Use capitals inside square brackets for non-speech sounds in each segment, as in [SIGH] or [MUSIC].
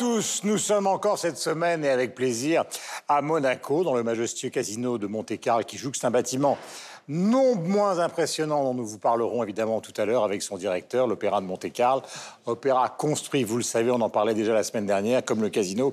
tous, nous sommes encore cette semaine et avec plaisir à Monaco, dans le majestueux casino de Monte-Carlo qui c'est un bâtiment non moins impressionnant dont nous vous parlerons évidemment tout à l'heure avec son directeur, l'Opéra de Monte-Carlo. Opéra construit, vous le savez, on en parlait déjà la semaine dernière, comme le casino,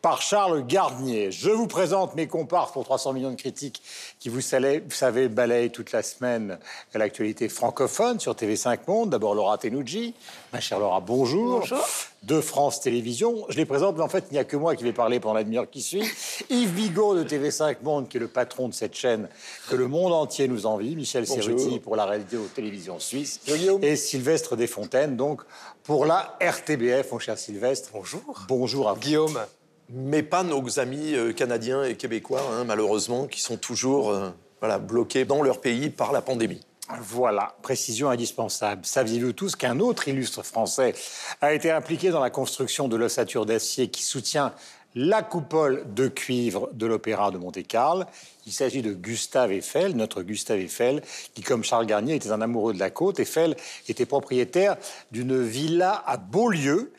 par Charles Gardnier. Je vous présente mes comparses pour 300 millions de critiques qui, vous savez, vous savez balayent toute la semaine l'actualité francophone sur TV5 Monde. D'abord Laura Tenucci. Ma chère Laura, bonjour. Bonjour. De France Télévisions. Je les présente, mais en fait, il n'y a que moi qui vais parler pendant la demi-heure qui suit. [LAUGHS] Yves Bigot de TV5 Monde, qui est le patron de cette chaîne que le monde entier nous envie. Michel Serruti pour la radio-télévision suisse. Et Sylvestre Desfontaines, donc, pour la RTBF, mon cher Sylvestre. Bonjour. Bonjour à vous. Guillaume, mais pas nos amis euh, canadiens et québécois, hein, malheureusement, qui sont toujours euh, voilà, bloqués dans leur pays par la pandémie. Voilà, précision indispensable. Saviez-vous tous qu'un autre illustre français a été impliqué dans la construction de l'ossature d'acier qui soutient la coupole de cuivre de l'Opéra de Monte-Carlo Il s'agit de Gustave Eiffel, notre Gustave Eiffel, qui, comme Charles Garnier, était un amoureux de la côte. Eiffel était propriétaire d'une villa à Beaulieu.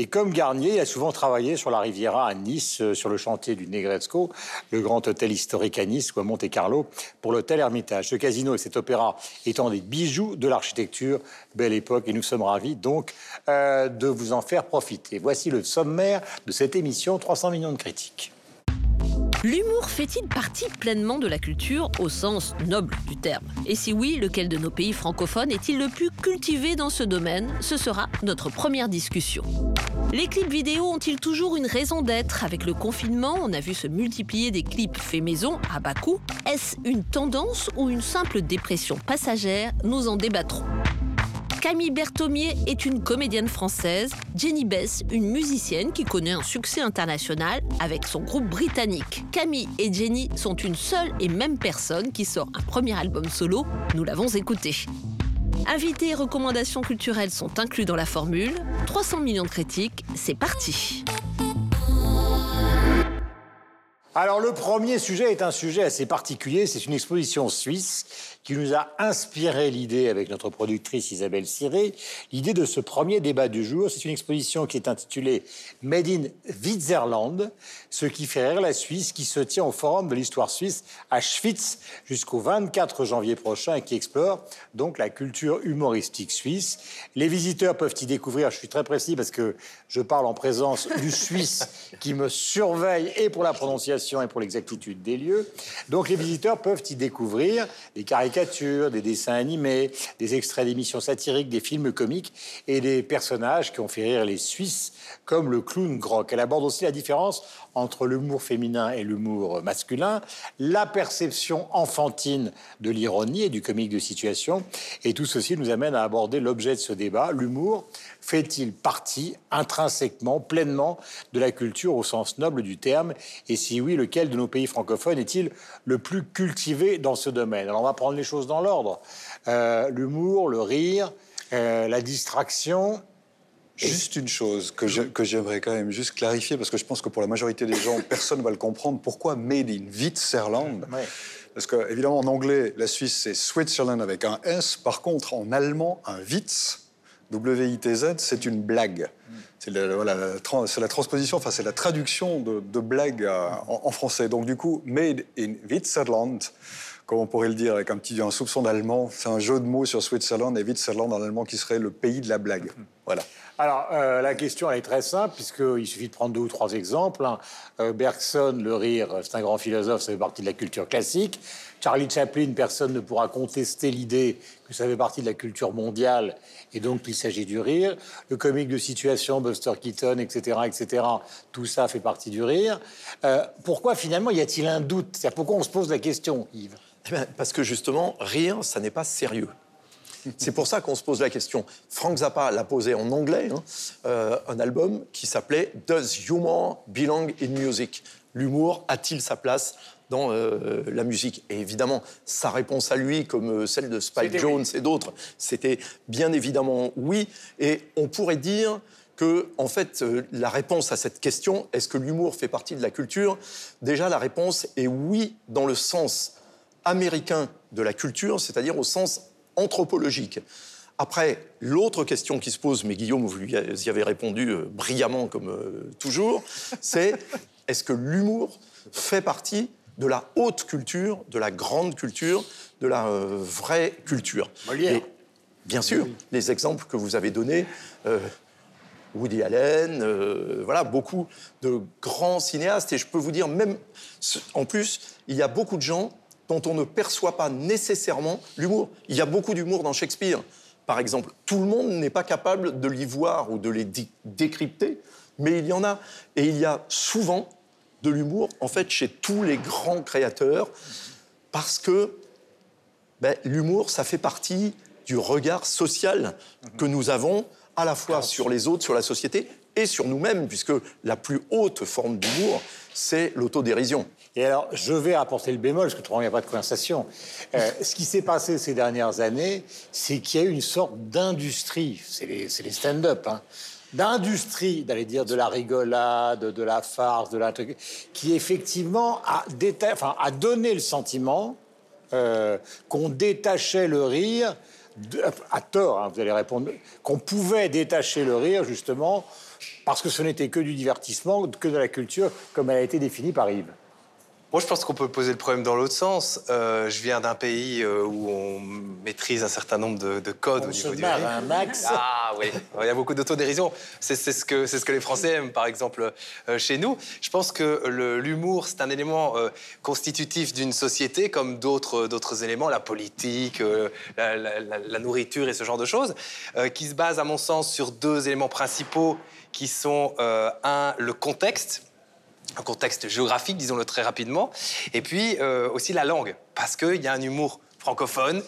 Et comme Garnier, il a souvent travaillé sur la Riviera à Nice, euh, sur le chantier du Negresco, le grand hôtel historique à Nice ou à Monte-Carlo, pour l'hôtel Hermitage. Ce casino et cet opéra étant des bijoux de l'architecture, belle époque, et nous sommes ravis donc euh, de vous en faire profiter. Voici le sommaire de cette émission 300 millions de critiques. L'humour fait-il partie pleinement de la culture au sens noble du terme? Et si oui, lequel de nos pays francophones est-il le plus cultivé dans ce domaine? Ce sera notre première discussion. Les clips vidéo ont-ils toujours une raison d'être? Avec le confinement, on a vu se multiplier des clips faits maison à bas coût. Est-ce une tendance ou une simple dépression passagère? Nous en débattrons. Camille Berthomier est une comédienne française, Jenny Bess, une musicienne qui connaît un succès international avec son groupe britannique. Camille et Jenny sont une seule et même personne qui sort un premier album solo, nous l'avons écouté. Invités et recommandations culturelles sont inclus dans la formule. 300 millions de critiques, c'est parti. Alors le premier sujet est un sujet assez particulier, c'est une exposition suisse qui nous a inspiré l'idée avec notre productrice Isabelle Ciré, l'idée de ce premier débat du jour. C'est une exposition qui est intitulée Made in Switzerland, ce qui fait rire la Suisse, qui se tient au Forum de l'histoire suisse à Schwitz jusqu'au 24 janvier prochain et qui explore donc la culture humoristique suisse. Les visiteurs peuvent y découvrir, je suis très précis parce que je parle en présence du [LAUGHS] Suisse qui me surveille et pour la prononciation et pour l'exactitude des lieux. Donc les visiteurs peuvent y découvrir des caricatures des dessins animés, des extraits d'émissions satiriques, des films comiques et des personnages qui ont fait rire les Suisses, comme le clown Grock. Elle aborde aussi la différence entre l'humour féminin et l'humour masculin, la perception enfantine de l'ironie et du comique de situation. Et tout ceci nous amène à aborder l'objet de ce débat. L'humour fait-il partie intrinsèquement, pleinement de la culture au sens noble du terme? Et si oui, lequel de nos pays francophones est-il le plus cultivé dans ce domaine? Alors on va prendre les choses dans l'ordre. Euh, l'humour, le rire, euh, la distraction, Juste une chose que j'aimerais quand même juste clarifier, parce que je pense que pour la majorité des gens, personne ne va le comprendre. Pourquoi Made in Switzerland Parce que, évidemment, en anglais, la Suisse, c'est Switzerland avec un S. Par contre, en allemand, un Witz, W-I-T-Z, c'est une blague. C'est la, la, transposition, enfin, c'est la traduction de, blague en, en, français. Donc, du coup, Made in Switzerland comme on pourrait le dire avec un petit un soupçon d'allemand, c'est un jeu de mots sur Switzerland et Switzerland en allemand qui serait le pays de la blague. Voilà. Alors, euh, la question est très simple, puisqu'il suffit de prendre deux ou trois exemples. Hein. Euh, Bergson, le rire, c'est un grand philosophe, ça fait partie de la culture classique. Charlie Chaplin, personne ne pourra contester l'idée que ça fait partie de la culture mondiale, et donc il s'agit du rire. Le comique de situation, Buster Keaton, etc., etc., tout ça fait partie du rire. Euh, pourquoi finalement y a-t-il un doute? Pourquoi on se pose la question, Yves? Eh parce que justement, rire, ça n'est pas sérieux. C'est pour ça qu'on se pose la question. Frank Zappa l'a posé en anglais, hein, euh, un album qui s'appelait Does Humor Belong in Music? L'humour a-t-il sa place dans euh, la musique? Et évidemment, sa réponse à lui, comme euh, celle de Spike Jones et d'autres, c'était bien évidemment oui. Et on pourrait dire que, en fait, la réponse à cette question, est-ce que l'humour fait partie de la culture? Déjà, la réponse est oui, dans le sens américain de la culture, c'est-à-dire au sens anthropologique. Après, l'autre question qui se pose, mais Guillaume, vous y avez répondu euh, brillamment comme euh, toujours, c'est [LAUGHS] est-ce que l'humour fait partie de la haute culture, de la grande culture, de la euh, vraie culture? Molière. bien sûr, les exemples que vous avez donnés, Woody Allen, voilà, beaucoup de grands cinéastes. Et je peux vous dire, même en plus, il y a beaucoup de gens dont on ne perçoit pas nécessairement l'humour. Il y a beaucoup d'humour dans Shakespeare par exemple. Tout le monde n'est pas capable de l'y voir ou de les décrypter, mais il y en a. Et il y a souvent de l'humour, en fait, chez tous les grands créateurs, parce que ben, l'humour, ça fait partie du regard social que nous avons à la fois sur les autres, sur la société et sur nous-mêmes, puisque la plus haute forme d'humour, c'est l'autodérision. Et alors, je vais apporter le bémol, parce que il n'y a pas de conversation. Euh, ce qui s'est passé ces dernières années, c'est qu'il y a eu une sorte d'industrie, c'est les, stand-up, hein, d'industrie, d'aller dire de la rigolade, de la farce, de la truc, qui effectivement a donné le sentiment euh, qu'on détachait le rire, à tort, hein, vous allez répondre, qu'on pouvait détacher le rire justement parce que ce n'était que du divertissement, que de la culture, comme elle a été définie par Yves. Moi, je pense qu'on peut poser le problème dans l'autre sens. Euh, je viens d'un pays euh, où on maîtrise un certain nombre de, codes au niveau du un max. Ah oui, il y a beaucoup d'autodérision. C'est ce, que, ce que les Français aiment, par exemple, euh, chez nous. Je pense que l'humour, c'est un élément constitutif d'une société comme d'autres éléments, la politique, la, la, nourriture et ce genre de choses, qui se base, à mon sens, sur deux éléments principaux qui sont, un, le contexte un contexte géographique, disons-le très rapidement, et puis euh, aussi la langue, parce qu'il y a un humour francophone,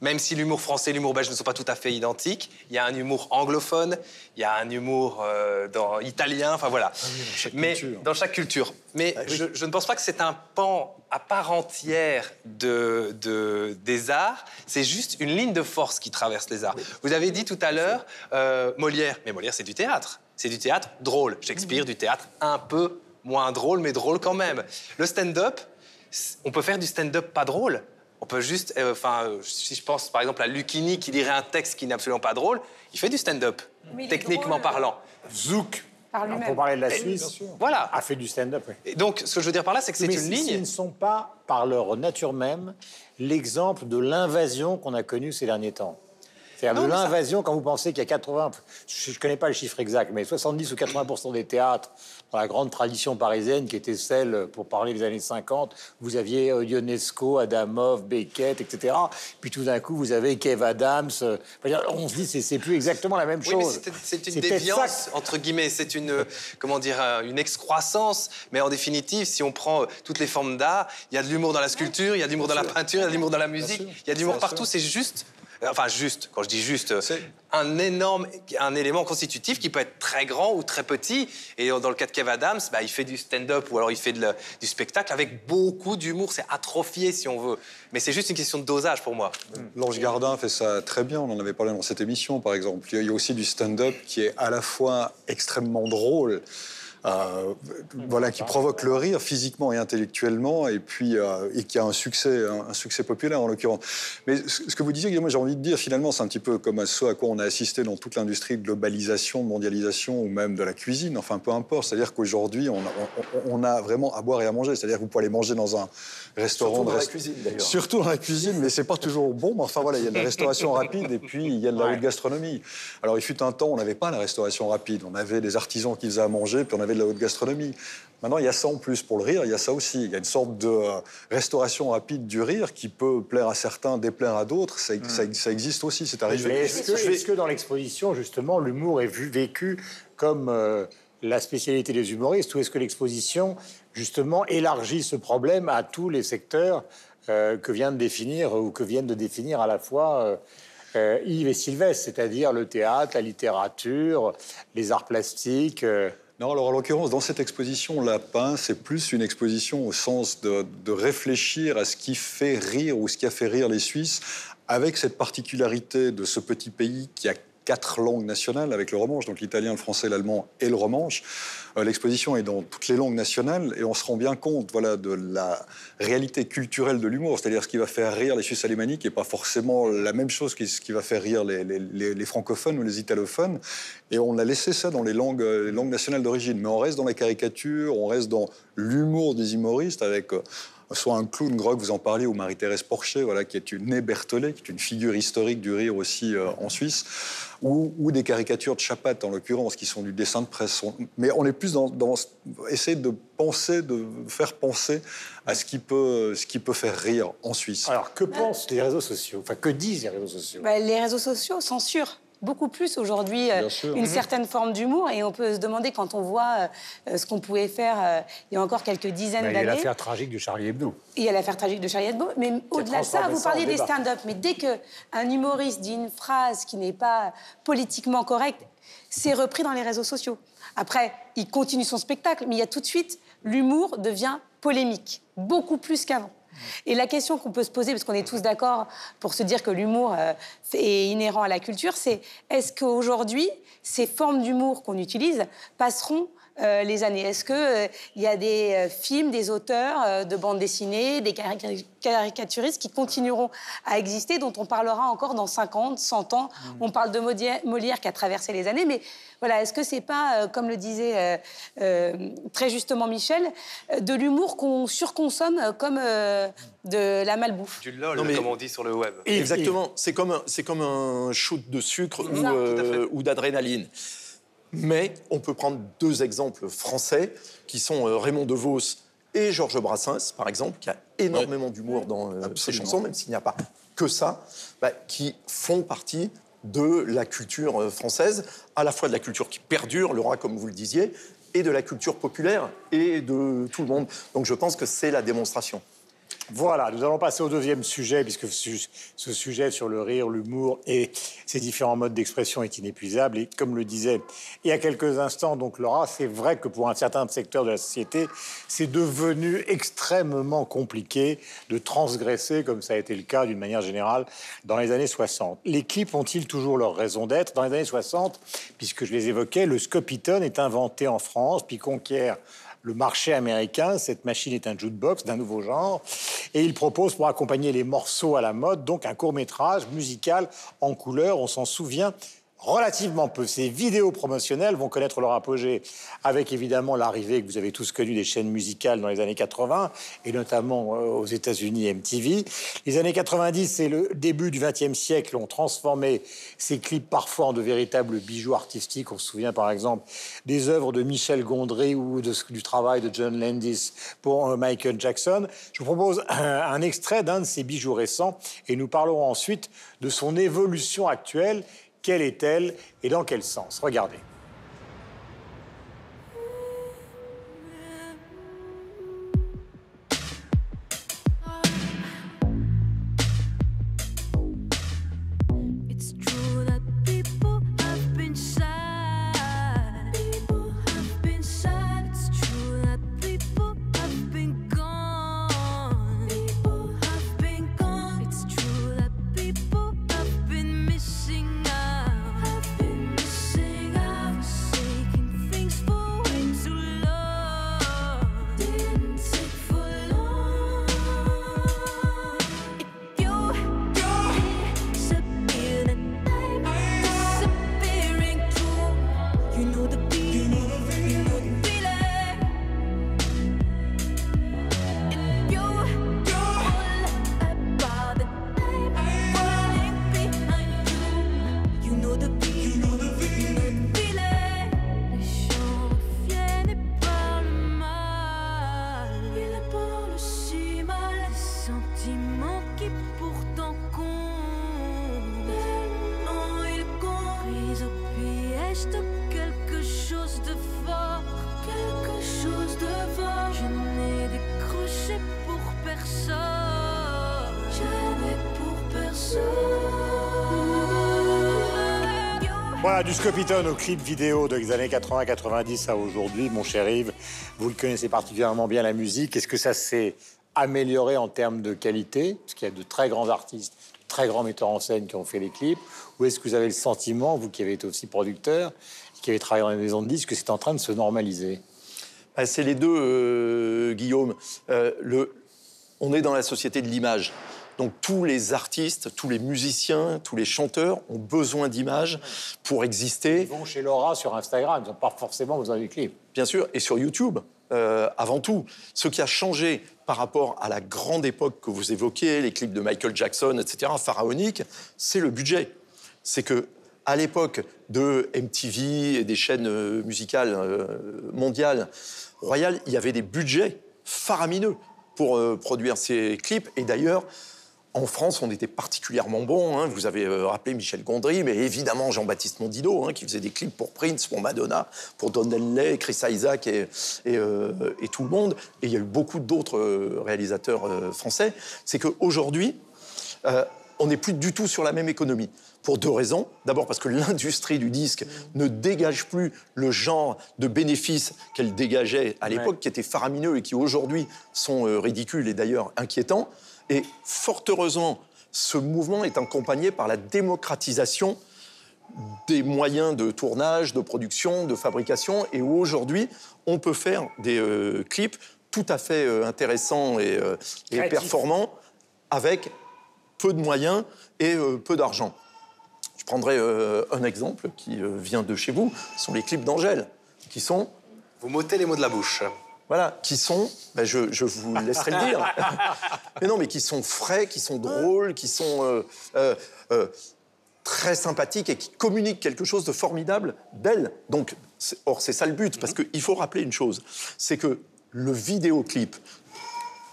même si l'humour français et l'humour belge ne sont pas tout à fait identiques, il y a un humour anglophone, il y a un humour euh, dans, italien, enfin voilà. Ah dans chaque Mais culture. dans chaque culture. Mais ah je, ne pense pas que c'est un pan à part entière de, de des arts, c'est juste une ligne de force qui traverse les arts. Vous avez dit tout à l'heure euh, Molière, mais Molière c'est du théâtre. C'est du théâtre drôle. Shakespeare, du théâtre un peu moins drôle, mais drôle quand même. Le stand-up, on peut faire du stand-up pas drôle. On peut juste, euh, enfin, euh, si je pense par exemple à Lucchini qui lirait un texte qui n'est absolument pas drôle, il fait du stand-up, techniquement parlant. Zouk, pour parler de la Suisse, voilà. a fait du stand-up. Donc, ce que je veux dire par là, c'est que c'est une ligne. Ils ne sont pas, par leur nature même, l'exemple de l'invasion qu'on a connue ces derniers temps. C'est-à-dire l'invasion, quand vous pensez qu'il y a 80, je ne connais pas le chiffre exact, mais 70 ou 80 des théâtres dans la grande tradition parisienne qui était celle, pour parler des années 50, vous aviez euh, Ionesco, Adamov, Beckett, etc. Puis tout d'un coup, vous avez Kev Adams. Euh, on se dit, c'est plus exactement la même chose. c'est une déviance, entre guillemets. C'est une, euh, comment dire, une excroissance. Mais en définitive, si on prend toutes les formes d'art, il y a de l'humour dans la sculpture, il y a de l'humour dans la peinture, il y a de l'humour dans la musique, il y a de l'humour partout. C'est juste enfin juste, quand je dis juste, c'est un énorme, un élément constitutif qui peut être très grand ou très petit. Et dans le cas de Kev Adams, bah, il fait du stand-up ou alors il fait du spectacle avec beaucoup d'humour. C'est atrophié si on veut. Mais c'est juste une question de dosage pour moi. L'Ange Gardin fait ça très bien. On en avait parlé dans cette émission, par exemple. Il y a aussi du stand-up qui est à la fois extrêmement drôle euh, voilà, qui provoque le rire physiquement et intellectuellement, et puis euh, et qui a un succès, un, succès populaire en l'occurrence. Mais ce, que vous disiez, Guillaume, j'ai envie de dire, finalement, c'est un petit peu comme à ce à quoi on a assisté dans toute l'industrie de globalisation, de mondialisation, ou même de la cuisine. Enfin, peu importe. C'est-à-dire qu'aujourd'hui, on, on, a vraiment à boire et à manger. C'est-à-dire que vous pouvez aller manger dans un restaurant. Surtout dans la cuisine, d'ailleurs. Surtout dans la cuisine, mais c'est pas toujours bon. Mais enfin voilà, il y a de la restauration rapide et puis il y a de la haute gastronomie. Alors il fut un temps, on n'avait pas la restauration rapide. On avait des artisans qui faisaient à manger, puis on avait de la haute gastronomie. Maintenant, il y a ça en plus pour le rire, il y a ça aussi. Il y a une sorte de euh, restauration rapide du rire qui peut plaire à certains, déplaire à d'autres. Ça, ça, existe aussi, c'est arrivé. Est-ce que, dans l'exposition, justement, l'humour est vu, vécu comme euh, la spécialité des humoristes ou est-ce que l'exposition, justement, élargit ce problème à tous les secteurs euh, que vient de définir ou que viennent de définir à la fois Yves et Sylvestre, c'est-à-dire le théâtre, la littérature, les arts plastiques non, alors en l'occurrence, dans cette exposition, Lapin, c'est plus une exposition au sens de, réfléchir à ce qui fait rire ou ce qui a fait rire les Suisses, avec cette particularité de ce petit pays qui a quatre langues nationales avec le romanche, donc l'italien, le français, l'allemand et le romanche. Euh, l'exposition est dans toutes les langues nationales et on se rend bien compte voilà, de la réalité culturelle de l'humour, c'est-à-dire ce qui va faire rire les Suisses alémaniques n'est pas forcément la même chose que ce qui va faire rire les, francophones ou les italophones. Et on a laissé ça dans les langues, langues nationales d'origine. Mais on reste dans la caricature, on reste dans l'humour des humoristes avec euh, soit un clown, Grog, vous en parliez, ou Marie-Thérèse Porcher, voilà, qui est une née Berthollet, qui est une figure historique du rire aussi euh, en Suisse, ou, des caricatures de Chapat, en l'occurrence, qui sont du dessin de presse. Mais on est plus dans, essayer de penser, de faire penser à ce qui peut, ce qui peut faire rire en Suisse. Alors, que pensent les réseaux sociaux? Enfin, que disent les réseaux sociaux? Bah, Les réseaux sociaux censurent beaucoup plus aujourd'hui euh, une mhm. certaine forme d'humour. Et on peut se demander, quand on voit euh, ce qu'on pouvait faire euh, il y a encore quelques dizaines d'années. Il y a l'affaire tragique de Charlie Hebdo. Il y a l'affaire tragique de Charlie Hebdo. Mais au-delà de ça, vous parliez des stand-up. Mais dès qu'un humoriste dit une phrase qui n'est pas politiquement correcte, c'est repris dans les réseaux sociaux. Après, il continue son spectacle, mais il y a tout de suite, l'humour devient polémique, beaucoup plus qu'avant. Et la question qu'on peut se poser, parce qu'on est tous d'accord pour se dire que l'humour euh, est inhérent à la culture, c'est est-ce qu'aujourd'hui, ces formes d'humour qu'on utilise passeront euh, les années Est-ce qu'il euh, y a des films, des auteurs de bandes dessinées, des caricaturistes qui continueront à exister, dont on parlera encore dans 50, 100 ans? Mmh. On parle de Molière qui a traversé les années, mais voilà, est-ce que c'est pas, euh, comme le disait euh, euh, très justement Michel, de l'humour qu'on surconsomme comme de la malbouffe? Du lol, comme on dit sur le web. Exactement, c'est comme, un, comme un shoot de sucre ou, d'adrénaline. Mais on peut prendre deux exemples français qui sont Raymond DeVos et Georges Brassens, par exemple, qui a énormément d'humour dans ses chansons, même s'il n'y a pas que ça, bah, qui font partie de la culture euh, française, à la fois de la culture qui perdure, le roi comme vous le disiez, et de la culture populaire et de tout le monde. Donc je pense que c'est la démonstration. Voilà, nous allons passer au deuxième sujet, puisque ce sujet sur le rire, l'humour et ses différents modes d'expression est inépuisable. Et comme le disait il y a quelques instants, donc Laura, c'est vrai que pour un certain secteur de la société, c'est devenu extrêmement compliqué de transgresser, comme ça a été le cas d'une manière générale dans les années 60. Les clips ont-ils toujours leur raison d'être Dans les années 60, puisque je les évoquais, le Scopiton est inventé en France, puis conquiert le marché américain. Cette machine est un jukebox d'un nouveau genre. Et il propose pour accompagner les morceaux à la mode, donc un court métrage musical en couleur. On s'en souvient relativement peu. Ces vidéos promotionnelles vont connaître leur apogée avec évidemment l'arrivée que vous avez tous connu des chaînes musicales dans les années 80 et notamment euh, aux États-Unis MTV. Les années 90, c'est le début du XXe siècle. On transformé ces clips parfois en de véritables bijoux artistiques. On se souvient par exemple des œuvres de Michel Gondry ou du travail de John Landis pour euh, Michael Jackson. Je vous propose un extrait d'un de ces bijoux récents et nous parlerons ensuite de son évolution actuelle quelle est-elle et dans quel sens? Regardez. Du Scopiton au clip vidéo des années 80-90 à aujourd'hui. Mon cher Yves, vous le connaissez particulièrement bien, la musique. Est-ce que ça s'est amélioré en termes de qualité? Parce qu'il y a de très grands artistes, très grands metteurs en scène qui ont fait les clips Ou est-ce que vous avez le sentiment, vous qui avez été aussi producteur, qui avez travaillé dans les maisons de disques, que c'est en train de se normaliser? Bah, C'est les deux, euh, Guillaume. Euh, on est dans la société de l'image. Donc tous les artistes, tous les musiciens, tous les chanteurs ont besoin d'images pour exister. Ils vont chez Laura sur Instagram, ils n'ont pas forcément besoin du clip. Bien sûr, et sur YouTube. Euh, avant tout, ce qui a changé par rapport à la grande époque que vous évoquez, les clips de Michael Jackson, etc., pharaonique, c'est le budget. C'est que à l'époque de MTV et des chaînes euh, musicales euh, mondiales royales, il y avait des budgets faramineux pour produire ces clips. Et d'ailleurs, en France, on était particulièrement bon. Hein. Vous avez euh, rappelé Michel Gondry, mais évidemment Jean-Baptiste Mondino, hein, qui faisait des clips pour Prince, pour Madonna, pour Don Henley, Chris Isaac et, euh, et, tout le monde. Et il y a eu beaucoup d'autres euh, réalisateurs français. C'est qu'aujourd'hui, on n'est plus du tout sur la même économie. Pour deux raisons. D'abord parce que l'industrie du disque ne dégage plus le genre de bénéfices qu'elle dégageait à l'époque, qui étaient faramineux et qui aujourd'hui sont ridicules et d'ailleurs inquiétants. Et fort heureusement, ce mouvement est accompagné par la démocratisation des moyens de tournage, de production, de fabrication. Et aujourd'hui, on peut faire des euh, clips tout à fait euh, intéressants et, euh, performants avec peu de moyens et peu d'argent. Je prendrai un exemple qui vient de chez vous, ce sont les clips d'Angèle, qui sont... Vous m'ôtez les mots de la bouche. Voilà, qui sont, ben je, je, vous laisserai le dire, [LAUGHS] mais non, mais qui sont frais, qui sont drôles, qui sont euh, euh, euh, très sympathiques et qui communiquent quelque chose de formidable d'elle. Donc, or, c'est ça le but, parce qu'il faut rappeler une chose, c'est que le vidéoclip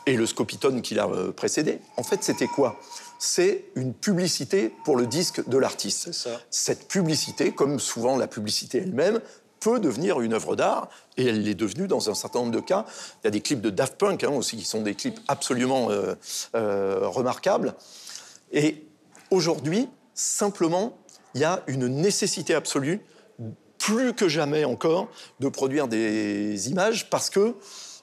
et le Scopitone qui l'a précédé, en fait, c'était quoi? C'est une publicité pour le disque de l'artiste. Cette publicité, comme souvent la publicité elle-même, peut devenir une œuvre d'art, et elle l'est devenue dans un certain nombre de cas. Il y a des clips de Daft Punk hein, aussi, qui sont des clips absolument euh, euh, remarquables. Et aujourd'hui, simplement, il y a une nécessité absolue, plus que jamais encore, de produire des images, parce que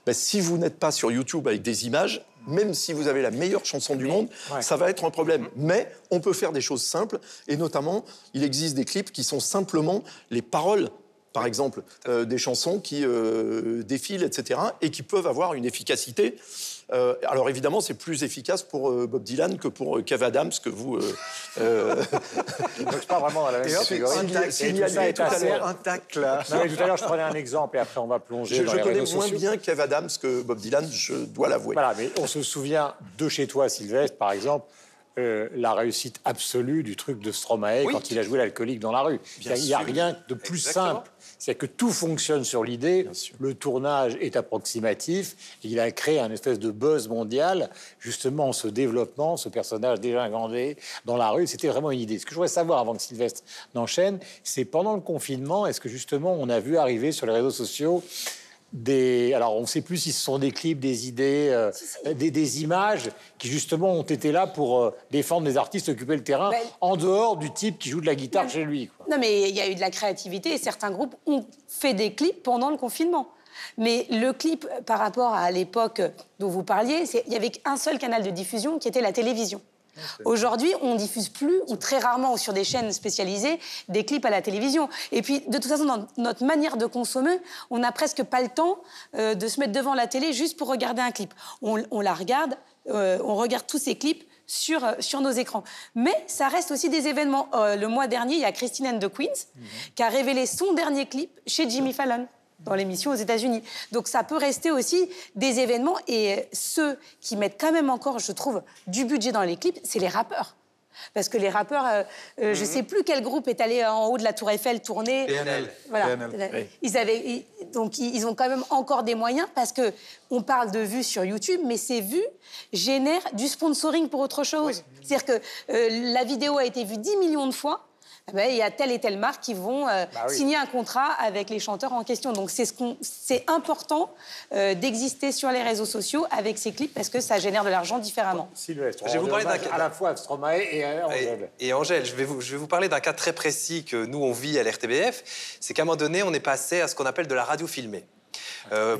ben, si vous n'êtes pas sur YouTube avec des images, même si vous avez la meilleure chanson du monde, ça va être un problème. Mais on peut faire des choses simples, et notamment, il existe des clips qui sont simplement les paroles par exemple, euh, des chansons qui euh, défilent, etc., et qui peuvent avoir une efficacité. Euh, alors évidemment, c'est plus efficace pour Bob Dylan que pour Kev Adams, que vous. [LAUGHS] Donc, pas vraiment dans la même catégorie. tout à l'heure. Intact là. tout à l'heure, je prenais un exemple et après on va plonger je, dans je les connais moins bien Kev Adams que Bob Dylan, je dois l'avouer. Voilà, mais on se souvient de chez toi, Sylvestre, par exemple. La réussite absolue du truc de Stromae quand il a joué l'alcoolique dans la rue. il n'y a, rien de plus simple. C'est que tout fonctionne sur l'idée, le tournage est approximatif, il a créé un espèce de buzz mondial, justement en se développant, ce personnage déjà ingandé dans la rue, c'était vraiment une idée. Ce que je voudrais savoir avant que Sylvestre n'enchaîne, c'est pendant le confinement, est-ce que justement on a vu arriver sur les réseaux sociaux des. Alors, on ne sait plus si ce sont des clips, des idées, euh, Des, images qui, justement, ont été là pour euh, défendre des artistes, occuper le terrain, ben, en dehors du type qui joue de la guitare chez lui. Non, mais il y a eu de la créativité et certains groupes ont fait des clips pendant le confinement. Mais le clip, par rapport à l'époque dont vous parliez, il y avait un seul canal de diffusion qui était la télévision. Aujourd'hui, on diffuse plus ou très rarement sur des chaînes spécialisées des clips à la télévision. Et puis, de toute façon, dans notre manière de consommer, on n'a presque pas le temps euh, de se mettre devant la télé juste pour regarder un clip. On, la regarde, euh, on regarde tous ces clips sur, euh, sur nos écrans. Mais ça reste aussi des événements. le mois dernier, il y a Christine and the Queens mhm. qui a révélé son dernier clip chez Jimmy Fallon dans l'émission aux États-Unis. Donc ça peut rester aussi des événements et ceux qui mettent quand même encore, je trouve, du budget dans les clips, c'est les rappeurs. Parce que les rappeurs, euh, euh, je ne mhm. sais plus quel groupe est allé en haut de la Tour Eiffel tourner. PNL. Voilà. Ils avaient, donc ils ont quand même encore des moyens parce que on parle de vues sur YouTube, mais ces vues génèrent du sponsoring pour autre chose. C'est-à-dire que euh, la vidéo a été vue 10 millions de fois. Eh ben, il y a telle et telle marque qui vont euh, bah signer un contrat avec les chanteurs en question. Donc c'est ce important euh, d'exister sur les réseaux sociaux avec ces clips parce que ça génère de l'argent différemment. Sylvestre, je vais vous parler d'un à la fois Stromae et euh, Angèle. Et, Angèle, je vais, vous, je vais vous parler d'un cas très précis que nous on vit à l'RTBF. C'est qu'à un moment donné, on est passé à ce qu'on appelle de la radio filmée.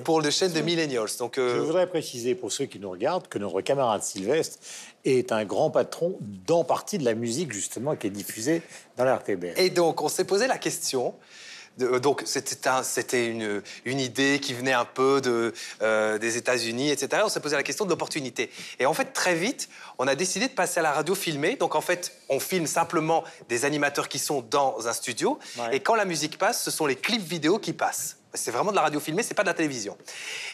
Pour le chaîne de Millennials. Donc, Je voudrais préciser pour ceux qui nous regardent que notre camarade Sylvestre est un grand patron dans partie de la musique justement qui est diffusée dans la RTBF. Et donc on s'est posé la question euh, donc c'était une, une, idée qui venait un peu de, euh, des États-Unis, etc. On s'est posé la question de l'opportunité. Et en fait, très vite, on a décidé de passer à la radio filmée. Donc en fait, on filme simplement des animateurs qui sont dans un studio. Et quand la musique passe, ce sont les clips vidéo qui passent. C'est vraiment de la radio filmée, c'est pas de la télévision.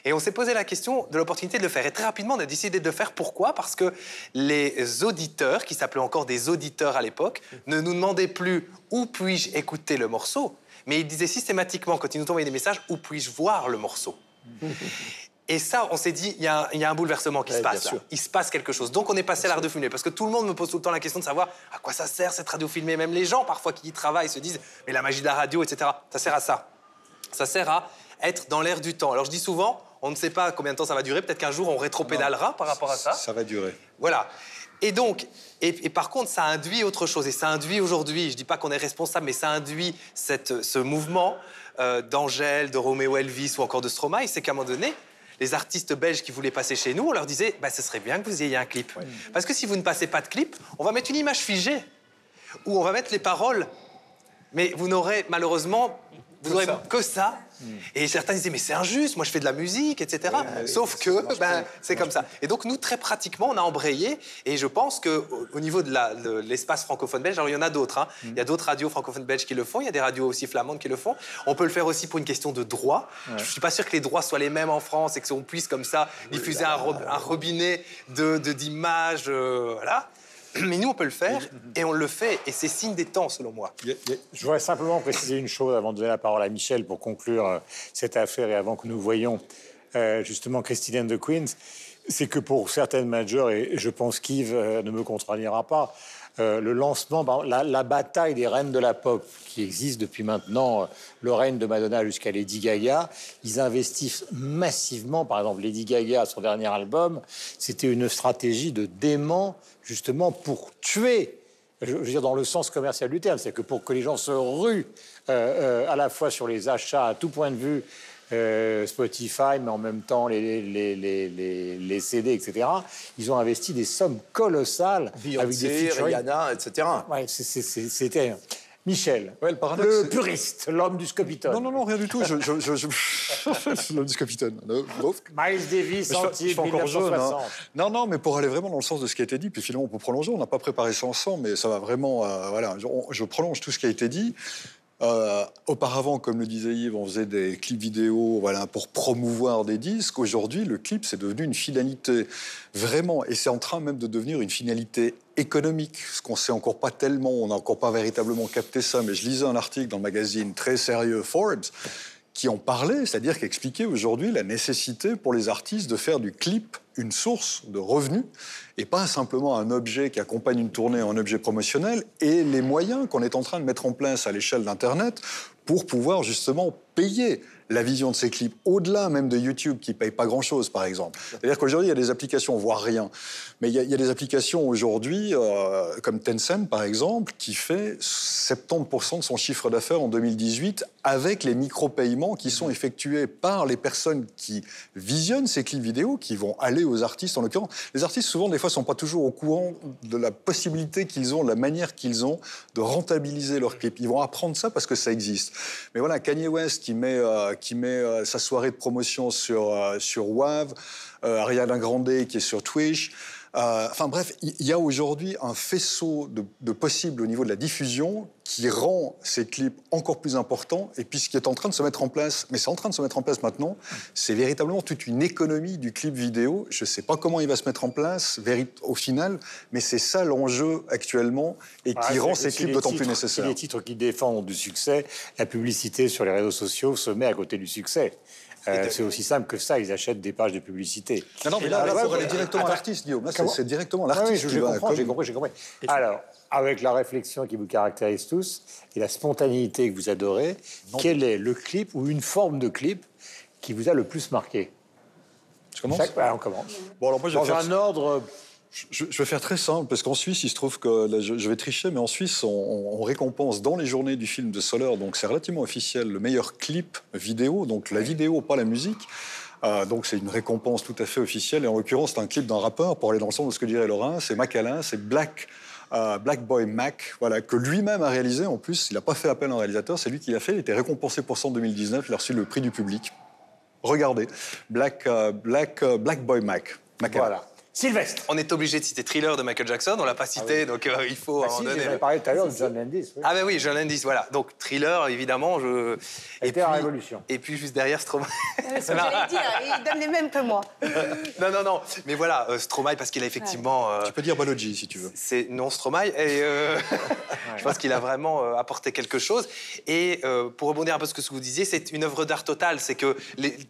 Et on s'est posé la question de l'opportunité de le faire. Et très rapidement, on a décidé de le faire. Pourquoi? Parce que les auditeurs, qui s'appelaient encore des auditeurs à l'époque, ne nous demandaient plus où puis-je écouter le morceau, mais il disait systématiquement, quand il nous envoyait des messages, où puis-je voir le morceau? Et ça, on s'est dit, il y, a un bouleversement qui se passe. Il se passe quelque chose. Donc, on est passé à la radio filmée. Parce que tout le monde me pose tout le temps la question de savoir à quoi ça sert cette radio filmée. Même les gens, parfois, qui y travaillent, se disent, mais la magie de la radio, etc. Ça sert à ça. Ça sert à être dans l'air du temps. Alors, je dis souvent, on ne sait pas combien de temps ça va durer. Peut-être qu'un jour, on rétropédalera par rapport à ça. Ça va durer. Voilà. Et donc, et, par contre, ça induit autre chose. Et ça induit aujourd'hui, je ne dis pas qu'on est responsable, mais ça induit cette, ce mouvement euh, d'Angèle, de Roméo Elvis ou encore de Stromae, c'est qu'à un moment donné, les artistes belges qui voulaient passer chez nous, on leur disait bah, ce serait bien que vous ayez un clip. Parce que si vous ne passez pas de clip, on va mettre une image figée, ou on va mettre les paroles. Mais vous n'aurez malheureusement vous n'aurez que ça. Et certains disaient, mais c'est injuste, moi je fais de la musique, etc. Sauf que ben, c'est comme ça. Et donc nous, très pratiquement, on a embrayé. Et je pense qu'au niveau de l'espace francophone belge, alors il y en a d'autres. Hein. Mm. Il y a d'autres radios francophones belges qui le font, il y a des radios aussi flamandes qui le font. On peut le faire aussi pour une question de droit. Je ne suis pas sûr que les droits soient les mêmes en France et qu'on puisse comme ça diffuser un, robinet d'images. De, euh, voilà. [CLEARS THROAT] Mais nous, on peut le faire et on le fait. Et c'est signe des temps, selon moi. Je voudrais simplement préciser une chose avant de donner la parole à Michel pour conclure euh, cette affaire et avant que nous voyions euh, justement Christine the Queens. C'est que pour certaines majors, et je pense qu'Yves euh, ne me contredira pas, le lancement, la, la, bataille des reines de la pop qui existe depuis maintenant le règne de Madonna jusqu'à Lady Gaga, ils investissent massivement. Par exemple, Lady Gaga, son dernier album, c'était une stratégie de dément justement pour tuer, je veux dire dans le sens commercial du terme, c'est que pour que les gens se ruent euh, euh, à la fois sur les achats à tout point de vue, euh, Spotify, mais en même temps les, les, les, les, CD, etc. Ils ont investi des sommes colossales avec des Rihanna, etc. Ouais, c'était Michel, le, puriste, l'homme du Scopitone. Non, non, non, rien du tout. Je, je, je, [LAUGHS] l'homme du Scopitone. Miles Davis, anti encore jeune. Hein. Non, non, mais pour aller vraiment dans le sens de ce qui a été dit, puis finalement on peut prolonger. On n'a pas préparé ça ensemble, mais ça va vraiment. Euh, voilà, je, prolonge tout ce qui a été dit. Euh, auparavant, comme le disait Yves, on faisait des clips vidéo voilà, pour promouvoir des disques. Aujourd'hui, le clip, c'est devenu une finalité vraiment, et c'est en train même de devenir une finalité économique, ce qu'on sait encore pas tellement, on n'a encore pas véritablement capté ça, mais je lisais un article dans le magazine très sérieux Forbes qui en parlait, c'est-à-dire qui expliquait aujourd'hui la nécessité pour les artistes de faire du clip une source de revenus et pas simplement un objet qui accompagne une tournée, un objet promotionnel, et les moyens qu'on est en train de mettre en place à l'échelle d'Internet pour pouvoir justement payer la vision de ces clips, au-delà même de YouTube qui ne paye pas grand-chose, par exemple. C'est-à-dire qu'aujourd'hui, il y a des applications, voire rien. Mais il y a, des applications aujourd'hui, euh, comme Tencent, par exemple, qui fait 70% de son chiffre d'affaires en 2018 avec les micro-paiements qui sont effectués par les personnes qui visionnent ces clips vidéo, qui vont aller aux artistes, en l'occurrence. Les artistes, souvent, des fois, ne sont pas toujours au courant de la possibilité qu'ils ont, de la manière qu'ils ont de rentabiliser leurs clips. Ils vont apprendre ça parce que ça existe. Mais voilà, Kanye West qui met... Euh, qui met euh, sa soirée de promotion sur, euh, sur WAV, euh, Ariana Grande qui est sur Twitch. Enfin bref, il y a aujourd'hui un faisceau de, de, possibles au niveau de la diffusion qui rend ces clips encore plus importants. Et puis ce qui est en train de se mettre en place, mais c'est en train de se mettre en place maintenant, c'est véritablement toute une économie du clip vidéo. Je ne sais pas comment il va se mettre en place au final, mais c'est ça l'enjeu actuellement et qui rend ces clips d'autant plus nécessaires. Si les titres qui défendent du succès, la publicité sur les réseaux sociaux se met à côté du succès. Euh, c'est aussi simple que ça, ils achètent des pages de publicité. Non, non mais là, il faut aller directement à l'artiste, Guillaume. Là, c'est directement l'artiste. Oui, j'ai compris, j'ai compris. Alors, avec la réflexion qui vous caractérise tous et la spontanéité que vous adorez, quel est le clip ou une forme de clip qui vous a le plus marqué? Je commence on commence. Bon, alors moi, je Dans un ordre je, vais faire très simple, parce qu'en Suisse, il se trouve que, je, vais tricher, mais en Suisse, on, récompense dans les journées du film de Soler, donc c'est relativement officiel, le meilleur clip vidéo, donc la vidéo, pas la musique. Euh, donc c'est une récompense tout à fait officielle, et en l'occurrence, c'est un clip d'un rappeur, pour aller dans le sens de ce que dirait Laurent, c'est Macalin, c'est Black. Euh, Black Boy Mac, voilà, que lui-même a réalisé. En plus, il n'a pas fait appel à un réalisateur, c'est lui qui l'a fait. Il était récompensé pour ça en 2019. Il a reçu le prix du public. Regardez, Black, euh, Black, Black Boy Mac. Voilà. Sylvestre. On est obligé de citer Thriller de Michael Jackson, on l'a pas cité, ah donc euh, il faut ah, si, donner. parlé tout à l'heure de John Landis. Ah ben oui, John Landis, voilà. Donc Thriller, évidemment, je. Et puis, Révolution. Et puis juste derrière Stromae. C'est ce que j'allais dire, il donne les mêmes que moi. [LAUGHS] non, non, non. Mais voilà, euh, Stromae, parce qu'il a effectivement. Euh, tu peux dire Balogi si tu veux. C'est non Stromae, et [LAUGHS] je pense qu'il a vraiment apporté quelque chose. Et pour rebondir un peu sur ce que vous disiez, c'est une œuvre d'art totale. C'est que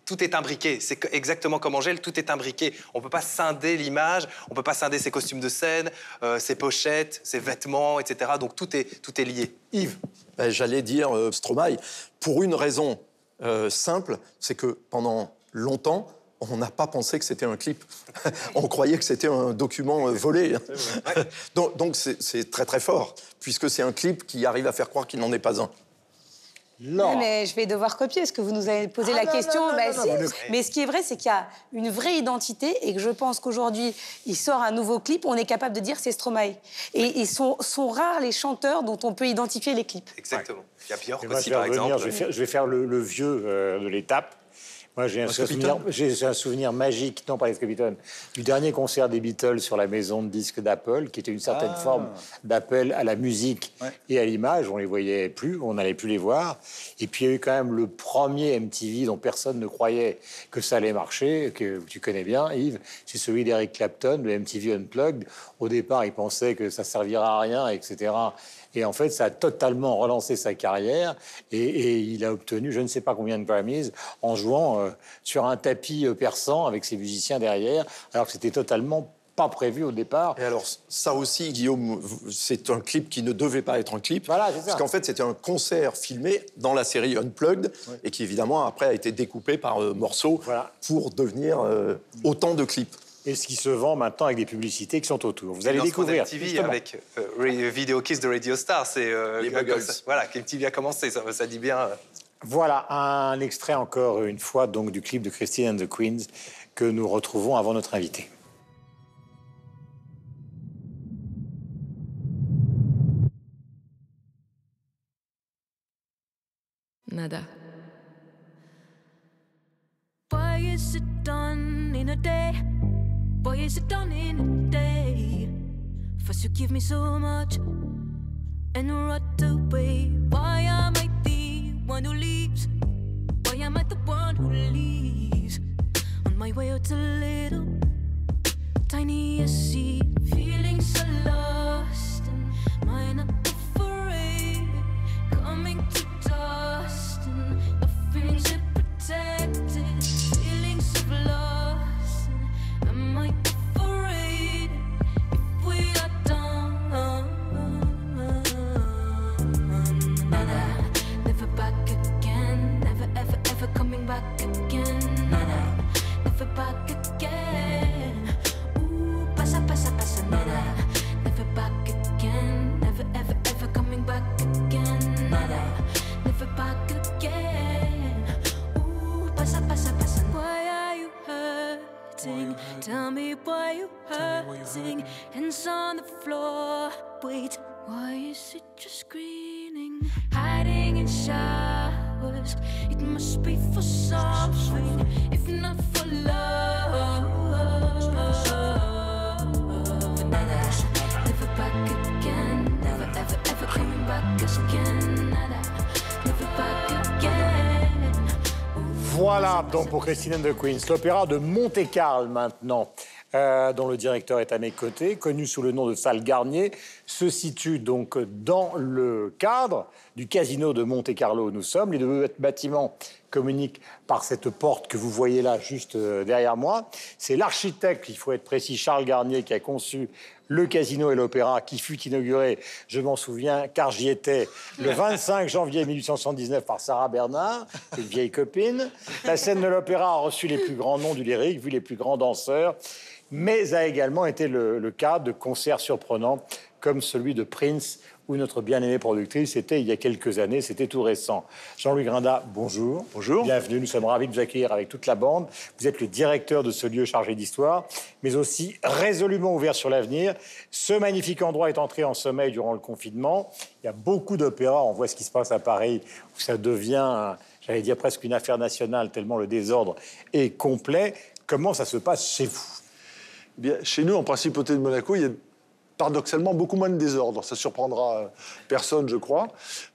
tout est imbriqué. C'est exactement comme Angèle, tout est imbriqué. On peut pas scinder l'image, on peut pas scinder ses costumes de scène, euh, ses pochettes, ses vêtements, etc. Donc tout est, tout est lié. Yves ben, J'allais dire euh, Stromae, pour une raison euh, simple, c'est que pendant longtemps, on n'a pas pensé que c'était un clip. [LAUGHS] on croyait que c'était un document volé. [LAUGHS] donc c'est très très fort, puisque c'est un clip qui arrive à faire croire qu'il n'en est pas un. Non. Mais je vais devoir copier parce que vous nous avez posé ah la question. Bah, mais ce qui est vrai, c'est qu'il y a une vraie identité et que je pense qu'aujourd'hui, il sort un nouveau clip, on est capable de dire c'est Stromae. Et ils sont, sont, rares les chanteurs dont on peut identifier les clips. Exactement. Il y a Björk aussi, par exemple. Je vais faire, le, vieux euh, de l'étape. Moi, j'ai un, souvenir, un souvenir magique, non pas les Capitone, du dernier concert des Beatles sur la maison de disques d'Apple, qui était une certaine ah. forme d'appel à la musique et à l'image. On les voyait plus, on n'allait plus les voir. Et puis il y a eu quand même le premier MTV dont personne ne croyait que ça allait marcher, que tu connais bien, Yves. C'est celui d'Eric Clapton, le MTV Unplugged. Au départ, il pensait que ça servira à rien, etc. Et en fait, ça a totalement relancé sa carrière. Et, il a obtenu je ne sais pas combien de Grammys en jouant euh, sur un tapis euh, persan avec ses musiciens derrière, alors que c'était totalement pas prévu au départ. Et alors, ça aussi, Guillaume, c'est un clip qui ne devait pas être un clip. Voilà, Parce qu'en fait, c'était un concert filmé dans la série Unplugged et qui, évidemment, après a été découpé par euh, morceaux pour devenir autant de clips et ce qui se vend maintenant avec des publicités qui sont autour. Vous allez découvrir. TV avec euh, Video Kiss de Radio Star, c'est euh, les Buggles. Voilà, TV a commencé, ça, ça dit bien. Voilà un extrait encore une fois donc du clip de Christine and the Queens que nous retrouvons avant notre invité. Me so much and right away. Why am I the one who leaves? Why am I the one who leaves? On my way out a little tiny seed, Tell me why you hurting. Hands on the floor. Wait, why is it just screaming? Hiding in showers. It must be for something, if not for love. Never back again. Never ever ever coming back again. Voilà donc pour Christine the Queens, l'opéra de Monte-Carlo maintenant. Euh, dont le directeur est à mes côtés, connu sous le nom de Salle Garnier, se situe donc dans le cadre du casino de Monte-Carlo où nous sommes. Les deux bâtiments communique par cette porte que vous voyez là, juste euh, derrière moi. C'est l'architecte, il faut être précis, Charles Garnier, qui a conçu le casino et l'opéra qui fut inauguré, je m'en souviens, car j'y étais, le [LAUGHS] 25 janvier 1879 par Sarah Bernard, une vieille copine. La scène de l'opéra a reçu les plus grands noms du lyrique, vu les plus grands danseurs, mais a également été le, le cas de concerts surprenants comme celui de Prince où notre bien-aimée productrice était il y a quelques années, c'était tout récent. Jean-Louis Grinda, bonjour. Bonjour. Bienvenue, nous sommes ravis de vous accueillir avec toute la bande. Vous êtes le directeur de ce lieu chargé d'histoire, mais aussi résolument ouvert sur l'avenir. Ce magnifique endroit est entré en sommeil durant le confinement. Il y a beaucoup d'opéras, on voit ce qui se passe à Paris, où ça devient, j'allais dire presque une affaire nationale, tellement le désordre est complet. Comment ça se passe chez vous? Bien, chez nous, en Principauté de Monaco, il y a paradoxalement beaucoup moins de désordre. Ça surprendra personne, je crois.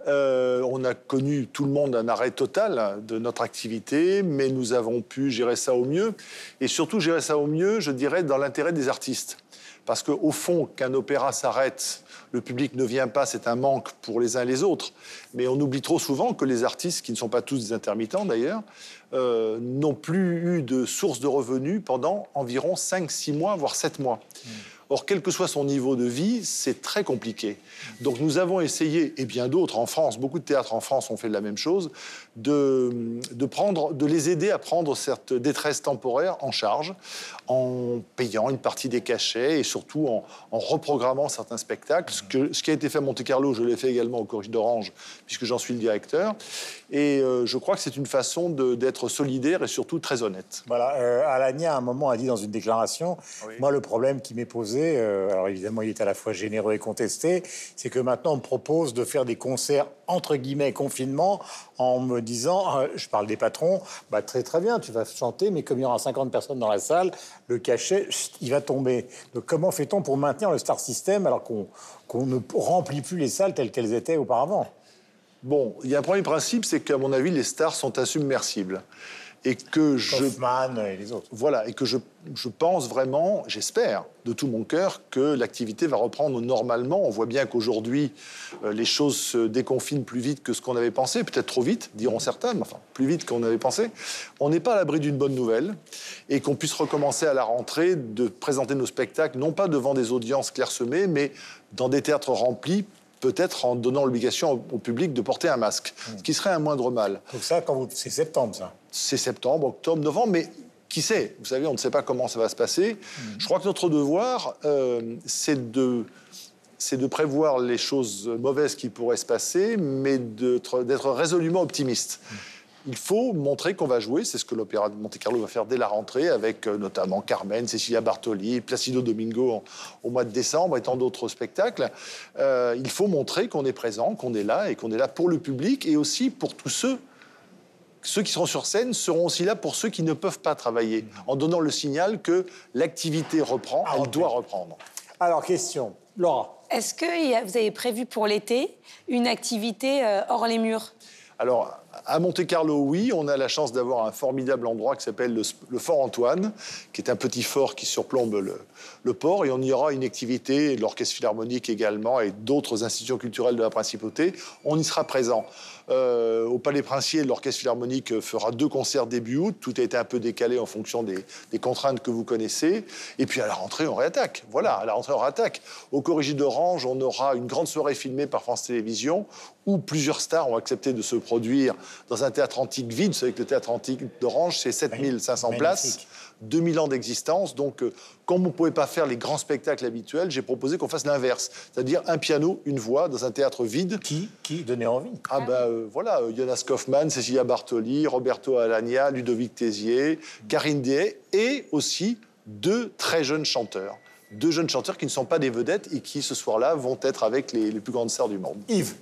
Euh, on a connu tout le monde un arrêt total de notre activité, mais nous avons pu gérer ça au mieux. Et surtout gérer ça au mieux, je dirais, dans l'intérêt des artistes. Parce qu'au fond, qu'un opéra s'arrête, le public ne vient pas, c'est un manque pour les uns et les autres. Mais on oublie trop souvent que les artistes, qui ne sont pas tous des intermittents d'ailleurs, euh, n'ont plus eu de source de revenus pendant environ 5-6 mois, voire 7 mois. Or, quel que soit son niveau de vie, c'est très compliqué. Donc nous avons essayé, et bien d'autres en France, beaucoup de théâtres en France ont fait la même chose, de, prendre, de les aider à prendre cette détresse temporaire en charge, en payant une partie des cachets et surtout en, reprogrammant certains spectacles. Ce, ce, qui a été fait à Monte-Carlo, je l'ai fait également au Corrige d'Orange, puisque j'en suis le directeur. Et euh, je crois que c'est une façon d'être solidaire et surtout très honnête. Voilà, euh, Alania, à un moment, a dit dans une déclaration, oui. moi, le problème qui m'est posé, euh, alors évidemment, il est à la fois généreux et contesté, c'est que maintenant, on me propose de faire des concerts, entre guillemets, confinement, en me disant, je parle des patrons, bah, très très bien, tu vas chanter, mais comme il y aura 50 personnes dans la salle, le cachet, il va tomber. Donc comment fait-on pour maintenir le star system alors qu'on qu ne remplit plus les salles telles qu'elles étaient auparavant? Bon, il y a un premier principe, c'est qu'à mon avis, les stars sont insubmersibles. Et que je. Hoffman et les autres. Voilà, et que je, je pense vraiment, j'espère de tout mon cœur, que l'activité va reprendre normalement. On voit bien qu'aujourd'hui, euh, les choses se déconfinent plus vite que ce qu'on avait pensé, peut-être trop vite, diront certains, mais enfin, plus vite qu'on avait pensé. On n'est pas à l'abri d'une bonne nouvelle, et qu'on puisse recommencer à la rentrée de présenter nos spectacles, non pas devant des audiences clairsemées, mais dans des théâtres remplis peut-être en donnant l'obligation au public de porter un masque, mmh. ce qui serait un moindre mal. Donc ça, quand vous... c'est septembre, ça C'est septembre, octobre, novembre, mais qui sait? Vous savez, on ne sait pas comment ça va se passer. Mmh. Je crois que notre devoir, euh, c'est de c'est de prévoir les choses mauvaises qui pourraient se passer, mais d'être résolument optimiste. Mmh il faut montrer qu'on va jouer. C'est ce que l'Opéra de Monte-Carlo va faire dès la rentrée, avec euh, notamment Carmen, Cecilia Bartoli, Placido Domingo en, au mois de décembre et tant d'autres spectacles. Euh, il faut montrer qu'on est présent, qu'on est là et qu'on est là pour le public et aussi pour tous ceux. Ceux qui seront sur scène seront aussi là pour ceux qui ne peuvent pas travailler, en donnant le signal que l'activité reprend, ah, elle doit reprendre. Alors, question. Laura. Est-ce que vous avez prévu pour l'été une activité euh, hors les murs? Alors, à Monte-Carlo, oui, on a la chance d'avoir un formidable endroit qui s'appelle le, Fort Antoine, qui est un petit fort qui surplombe le, le port. Et on y aura une activité, l'Orchestre Philharmonique également, et d'autres institutions culturelles de la Principauté. On y sera présent. Euh, au Palais Princier, l'Orchestre Philharmonique fera deux concerts début août. Tout a été un peu décalé en fonction des, des, contraintes que vous connaissez. Et puis à la rentrée, on réattaque. Voilà, à la rentrée, on réattaque. Au Corrigi d'Orange, on aura une grande soirée filmée par France Télévisions où plusieurs stars ont accepté de se produire dans un théâtre antique vide. Vous savez que le théâtre antique d'Orange, c'est 7500 oui, places. 2000 ans d'existence. Donc, euh, comme on ne pouvait pas faire les grands spectacles habituels, j'ai proposé qu'on fasse l'inverse. C'est-à-dire un piano, une voix dans un théâtre vide. Qui, qui donnait envie Ah, ben euh, voilà, euh, Jonas Kaufmann, Cecilia Bartoli, Roberto Alagna, Ludovic Tézier, Karine Dehay et aussi deux très jeunes chanteurs. Deux jeunes chanteurs qui ne sont pas des vedettes et qui, ce soir-là, vont être avec les, les plus grandes stars du monde. Yves.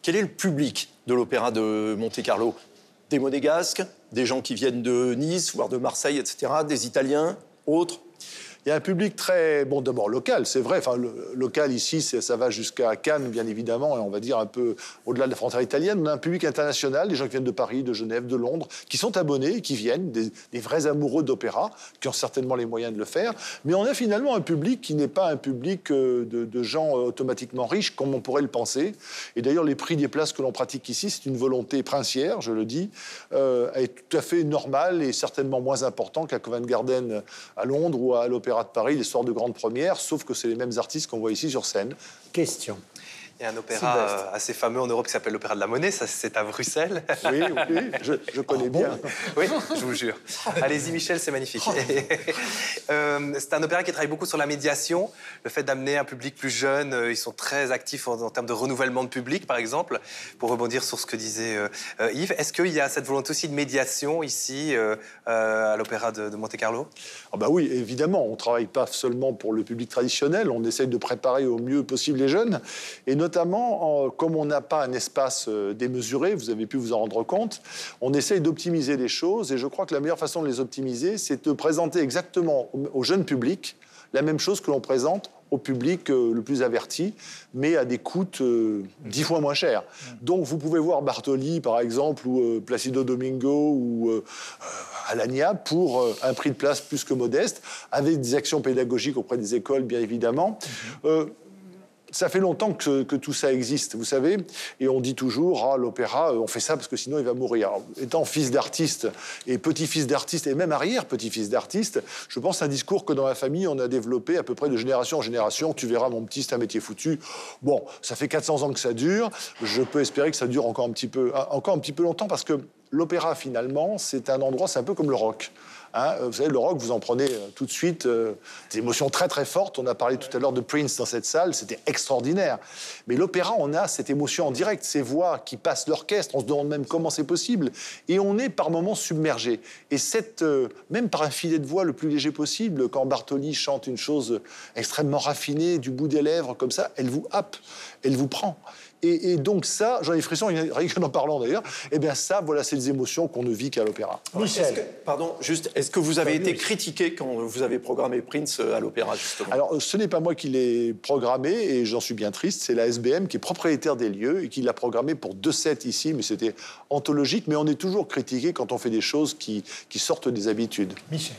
Quel est le public de l'Opéra de Monte-Carlo Des monégasques, des gens qui viennent de Nice, voire de Marseille, etc., des Italiens, autres Il y a un public très, bon, d'abord local, c'est vrai. Enfin, local ici, ça va jusqu'à Cannes, bien évidemment, et on va dire un peu au-delà de la frontière italienne. On a un public international, des gens qui viennent de Paris, de Genève, de Londres, qui sont abonnés, qui viennent, des, vrais amoureux d'opéra, qui ont certainement les moyens de le faire. Mais on a finalement un public qui n'est pas un public euh, de, gens automatiquement riches, comme on pourrait le penser. Et d'ailleurs, les prix des places que l'on pratique ici, c'est une volonté princière, je le dis, euh, est tout à fait normale et certainement moins important qu'à Covent Garden à Londres ou à l'Opéra de Paris, les soirs de grande première, sauf que c'est les mêmes artistes qu'on voit ici sur scène. Question. Il y a un opéra euh, assez fameux en Europe qui s'appelle l'Opéra de la Monnaie, ça c'est à Bruxelles. Oui, oui, je, je connais [LAUGHS] bien. Oui, je vous jure. Allez-y Michel, c'est magnifique. [LAUGHS] Euh, c'est un opéra qui travaille beaucoup sur la médiation, le fait d'amener un public plus jeune. euh, Ils sont très actifs en, en termes de renouvellement de public, par exemple, pour rebondir sur ce que disait euh, euh, Yves. Est-ce qu'il y a cette volonté aussi de médiation ici euh, euh, à l'Opéra de, de Monte-Carlo Ah bah oui, évidemment, on ne travaille pas seulement pour le public traditionnel, on essaye de préparer au mieux possible les jeunes, et notamment, en- comme on n'a pas un espace euh, démesuré, vous avez pu vous en rendre compte, on essaye d'optimiser les choses, et je crois que la meilleure façon de les optimiser, c'est de présenter exactement au, jeune public la même chose que l'on présente au public euh, le plus averti, mais à des coûts euh, dix fois moins chers. Donc vous pouvez voir Bartoli, par exemple, ou euh, Placido Domingo, ou Alania pour un prix de place plus que modeste, avec des actions pédagogiques auprès des écoles, bien évidemment. Euh, ça fait longtemps que, tout ça existe, vous savez, et on dit toujours, ah, l'opéra, euh, on fait ça parce que sinon il va mourir. Étant fils d'artiste et petit-fils d'artiste, et même arrière-petit-fils d'artiste, je pense à un discours que dans ma famille, on a développé à peu près de génération en génération. Tu verras, mon petit, c'est un métier foutu. Bon, ça fait 400 ans que ça dure. Je peux espérer que ça dure encore un petit peu, encore un petit peu longtemps parce que l'opéra, finalement, c'est un endroit, c'est un peu comme le rock. Hein, vous savez, le rock, vous en prenez euh, tout de suite euh, des émotions très très fortes. On a parlé tout à l'heure de Prince dans cette salle, c'était extraordinaire. Mais l'opéra, on a cette émotion en direct, ces voix qui passent l'orchestre, on se demande même comment c'est possible. Et on est par moments submergé. Et cette, euh, même par un filet de voix le plus léger possible, quand Bartoli chante une chose extrêmement raffinée, du bout des lèvres, comme ça, elle vous happe, elle vous prend. Et, et donc ça, j'en ai frisson, rien qu'en en parlant d'ailleurs, et bien ça, voilà, c'est des émotions qu'on ne vit qu'à l'opéra. Que- pardon, juste, est-ce que vous avez été critiqué quand vous avez programmé Prince euh, à l'opéra, justement? Alors, ce n'est pas moi qui l'ai programmé, et j'en suis bien triste, c'est la SBM qui est propriétaire des lieux et qui l'a programmé pour deux sets ici, mais c'était anthologique, mais on est toujours critiqué quand on fait des choses qui, qui sortent des habitudes. Michel.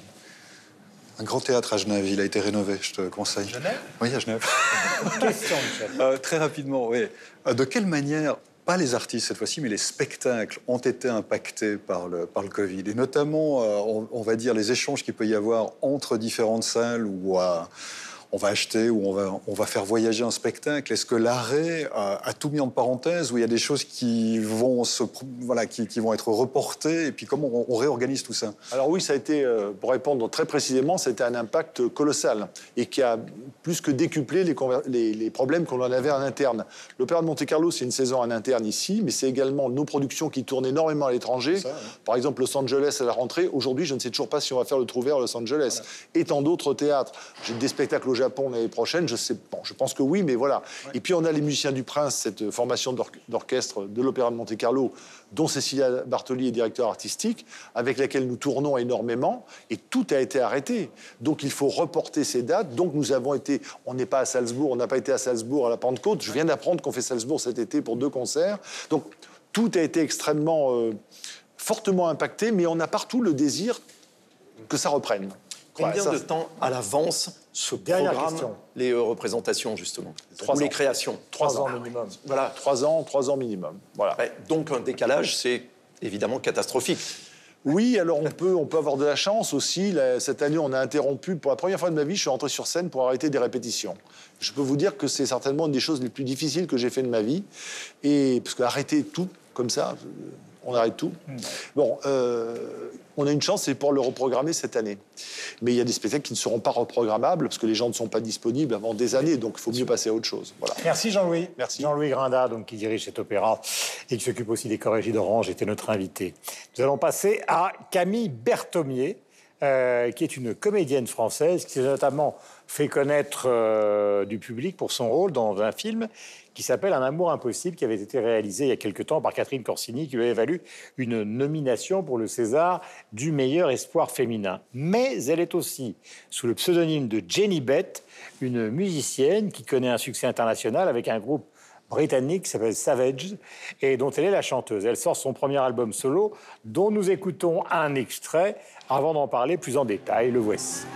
Un grand théâtre à Genève, il a été rénové, je te conseille. Genève? Oui, à Genève. [LAUGHS] Question, Michel? Euh, très rapidement, oui. Euh, de quelle manière, pas les artistes cette fois-ci, mais les spectacles ont été impactés par le, par le Covid? Et notamment, euh, on, on va dire, les échanges qu'il peut y avoir entre différentes salles où euh, on va acheter ou on va, on va faire voyager un spectacle. Est-ce que l'arrêt a tout mis en parenthèse ou il y a des choses qui vont, se, voilà, qui, qui vont être reportées Et puis comment on, on réorganise tout ça? Alors oui, ça a été, euh, pour répondre très précisément, ça a été un impact colossal et qui a plus que décuplé les, les- les problèmes qu'on en avait en interne. L'Opéra de Monte-Carlo, c'est une saison en interne ici, mais c'est également nos productions qui tournent énormément à l'étranger. Par exemple, Los Angeles à la rentrée. Aujourd'hui, je ne sais toujours pas si on va faire le trou vert à Los Angeles. Et tant d'autres théâtres. J'ai des spectacles Japon l'année prochaine. Je sais, bon, je pense que oui, mais voilà. Et puis on a les musiciens du Prince, cette formation d'or- d'orchestre de l'Opéra de Monte-Carlo, dont Cécilia Bartoli est directeur artistique, avec laquelle nous tournons énormément, et tout a été arrêté. Donc il faut reporter ces dates. Donc nous avons été, on n'est pas à Salzbourg, on n'a pas été à Salzbourg à la Pentecôte. Je viens d'apprendre qu'on fait Salzbourg cet été pour deux concerts. Donc tout a été extrêmement euh, fortement impacté, mais on a partout le désir que ça reprenne. Combien ça, de temps à l'avance se Dernière question. les euh, représentations, justement Trois Ou les ans. créations Trois ans minimum. Voilà. Trois ans, trois ans minimum. Voilà. Ouais, donc un décalage, c'est évidemment catastrophique. Oui, alors on peut, on peut avoir de la chance aussi. Cette année, on a interrompu, pour la première fois de ma vie, je suis rentré sur scène pour arrêter des répétitions. Je peux vous dire que c'est certainement une des choses les plus difficiles que j'ai fait de ma vie. Et, parce qu'arrêter tout comme ça, euh, on arrête tout. Bon, euh, on a une chance, c'est pour le reprogrammer cette année. Mais il y a des spectacles qui ne seront pas reprogrammables parce que les gens ne sont pas disponibles avant des années, donc il faut mieux passer à autre chose. Voilà. Merci Jean-Louis. Merci. Jean-Louis Grinda, donc, qui dirige cet opéra et qui s'occupe aussi des chorégies d'Orange, était notre invité. Nous allons passer à Camille Berthomier euh, qui est une comédienne française qui s'est notamment fait connaître euh, du public pour son rôle dans un film qui s'appelle Un amour impossible, qui avait été réalisé il y a quelque temps par Catherine Corsini, qui lui avait valu une nomination pour le César du meilleur espoir féminin. Mais elle est aussi, sous le pseudonyme de Jenny Beth, une musicienne qui connaît un succès international avec un groupe britannique qui s'appelle Savage et dont elle est la chanteuse. Elle sort son premier album solo dont nous écoutons un extrait avant d'en parler plus en détail. Le voici.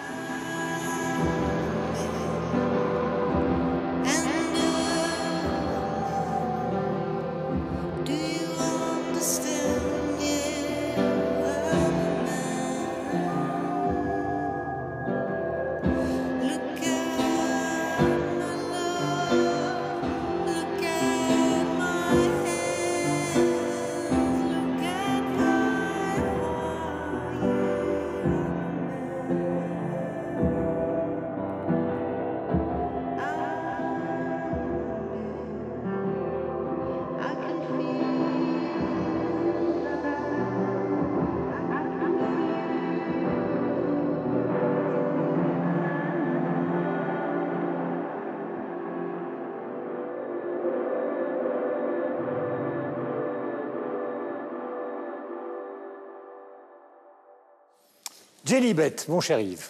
Jenny Beth, mon cher Yves.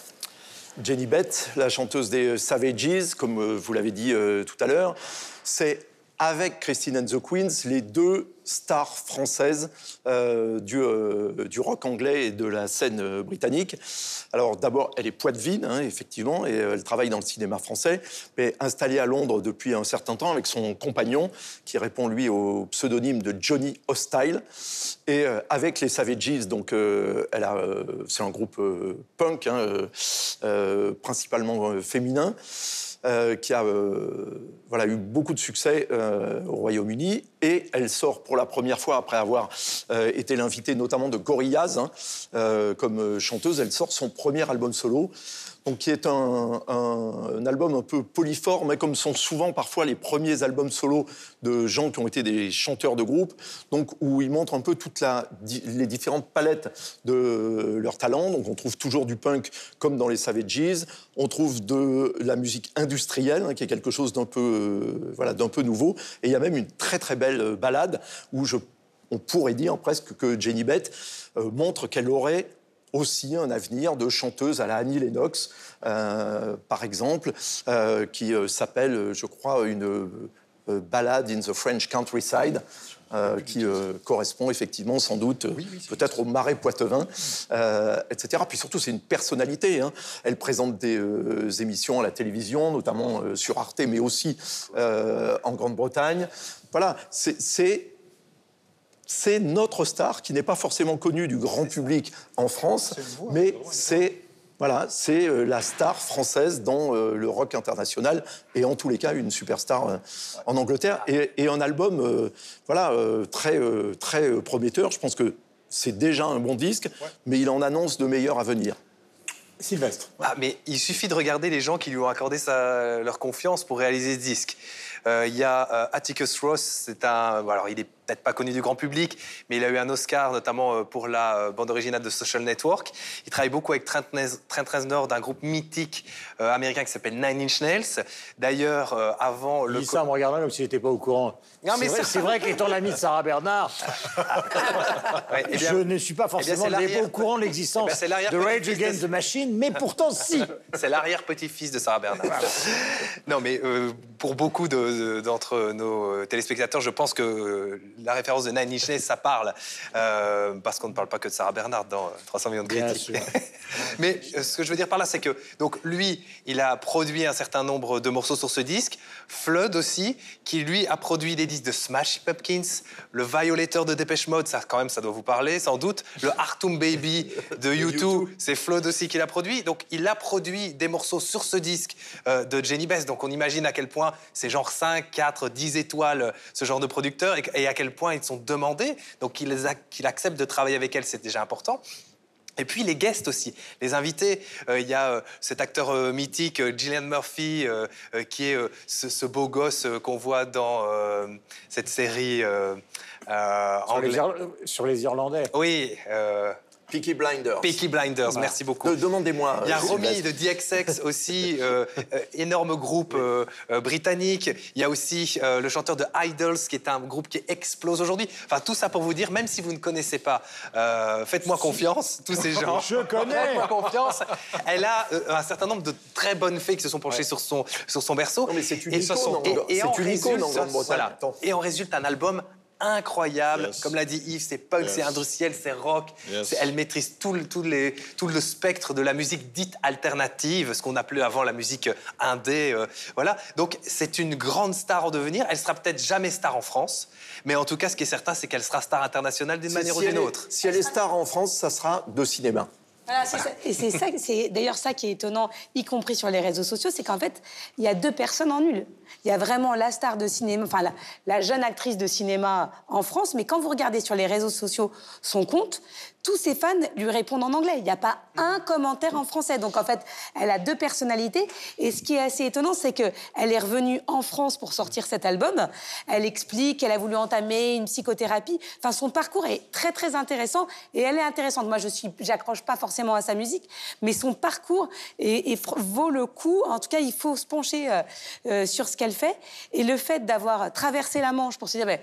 Jenny Beth, la chanteuse des Savages, comme euh, vous l'avez dit euh, tout à l'heure, c'est avec Christine and the Queens les deux stars françaises euh, du, euh, du rock anglais et de la scène euh, britannique. Alors d'abord, elle est poitevine, hein, effectivement, et elle travaille dans le cinéma français, mais installée à Londres depuis un certain temps avec son compagnon, qui répond lui au pseudonyme de Johnny Hostile, et avec les Savages. Donc, c'est un groupe punk, hein, principalement féminin euh, qui a euh, voilà, eu beaucoup de succès euh, au Royaume-Uni. Et elle sort pour la première fois, après avoir été l'invitée notamment de Gorillaz hein, comme chanteuse, elle sort son premier album solo. Donc, qui est un, album un peu polyforme, comme sont souvent parfois les premiers albums solo de gens qui ont été des chanteurs de groupe, donc où ils montrent un peu toutes les différentes palettes de leur talent. Donc on trouve toujours du punk comme dans les Savages, on trouve de la musique industrielle, hein, qui est quelque chose d'un peu, euh, voilà, d'un peu nouveau, et il y a même une très très belle euh, balade où on pourrait dire presque que Jenny Beth euh, montre qu'elle aurait aussi un avenir de chanteuse à la Annie Lennox, euh, par exemple, euh, qui euh, s'appelle, je crois, une ballade in the French countryside. euh, qui euh, correspond effectivement sans doute peut-être au marais poitevin, euh, etc. Puis surtout, c'est une personnalité. hein. Elle présente des émissions à la télévision, notamment sur Arte, mais aussi en Grande-Bretagne. Voilà, c'est- c'est notre star qui n'est pas forcément connue du grand public en France, mais c'est voilà, c'est euh, la star française dans euh, le rock international et en tous les cas une superstar euh, en Angleterre et, et un album euh, voilà très très prometteur. Je pense que c'est déjà un bon disque, mais il en annonce de meilleurs à venir. Sylvestre. Ah, mais il suffit de regarder les gens qui lui ont accordé sa- leur confiance pour réaliser ce disque. Euh, Il y a Atticus Ross, c'est un. Alors, il est peut-être pas connu du grand public, mais il a eu un Oscar notamment euh, pour la euh, bande originale de Social Network. Il travaille beaucoup avec Trent, Reznor d'un groupe mythique euh, américain qui s'appelle Nine Inch Nails. D'ailleurs, avant Il le. dit ça en me regardant comme s'il n'était pas au courant. Non, mais c'est vrai, vrai qu'étant l'ami de Sarah Bernard, [LAUGHS] [LAUGHS] Ouais, eh bien- je ne suis pas eh bien, forcément l'arrière- au courant de l'existence Eh bien, c'est de Rage Against the Machine, mais pourtant si. [LAUGHS] C'est l'arrière-petit-fils de Sarah Bernard. non, mais euh, pour beaucoup de- de- d'entre nos euh, téléspectateurs, je pense que euh, la référence de Nine Inch Nails, ça parle. Euh, parce qu'on ne parle pas que de Sarah Bernard dans euh, 300 millions de critiques. [LAUGHS] mais ce que je veux dire par là, c'est que donc lui, il a produit un certain nombre de morceaux sur ce disque. Flood aussi, qui lui a produit des disques de Smash Pumpkins, le Violator de Dépêche Mode, ça quand même, ça doit vous parler sans doute. Le Artum Baby de U2, c'est Flood aussi qui l'a produit. Donc il a produit des morceaux sur ce disque euh, de Jenny Beth. Donc on imagine à quel point c'est genre 5, 4, 10 étoiles, euh, ce genre de producteurs, et, et à quel point ils sont demandés. Donc qu'il les a- qu'il accepte de travailler avec elle, c'est déjà important. Et puis les guests aussi, les invités. Euh, Il y a euh, cet acteur euh, mythique, Gillian Murphy, qui est ce, ce beau gosse qu'on voit dans cette série Sur les, sur les Irlandais. Oui, Peaky Blinders. Peaky Blinders, merci beaucoup. Demandez-moi. Il y a euh, Romy de DXX [LAUGHS] aussi, euh, euh, énorme groupe euh, euh, britannique. Il y a aussi euh, le chanteur de Idols, qui est un groupe qui explose aujourd'hui. Enfin, tout ça pour vous dire, même si vous ne connaissez pas, euh, faites-moi confiance, tous ces [LAUGHS] gens. Je connais. Faites-moi confiance. Elle a euh, un certain nombre de très bonnes fées qui se sont penchées sur, son, sur son berceau. Non, mais c'est une une icône en Grande-Bretagne. voilà. Et en résulte un album incroyable. Yes. Comme l'a dit Yves, c'est punk, Yes. c'est industriel, c'est rock. Yes. Elle maîtrise tout le, tout, les, tout le spectre de la musique dite alternative, ce qu'on appelait avant la musique indé. euh, voilà. Donc c'est une grande star en devenir. Elle sera peut-être jamais star en France, mais en tout cas, ce qui est certain, c'est qu'elle sera star internationale d'une manière si ou d'une autre. Si elle est star en France, ça sera de cinéma. Voilà. Et c'est ça, c'est d'ailleurs ça qui est étonnant, y compris sur les réseaux sociaux, c'est qu'en fait, il y a deux personnes en une. Il y a vraiment la star de cinéma, enfin la, la jeune actrice de cinéma en France, mais quand vous regardez sur les réseaux sociaux son compte, tous ses fans lui répondent en anglais. Il n'y a pas un commentaire en français. Donc en fait, elle a deux personnalités. Et ce qui est assez étonnant, c'est que elle est revenue en France pour sortir cet album. Elle explique qu'elle a voulu entamer une psychothérapie. Enfin, son parcours est très très intéressant et elle est intéressante. Moi, je suis, j'accroche pas forcément à sa musique, mais son parcours est- vaut le coup. En tout cas, il faut se pencher euh, euh, sur ce qu'elle fait et le fait d'avoir traversé la Manche pour se dire. ben,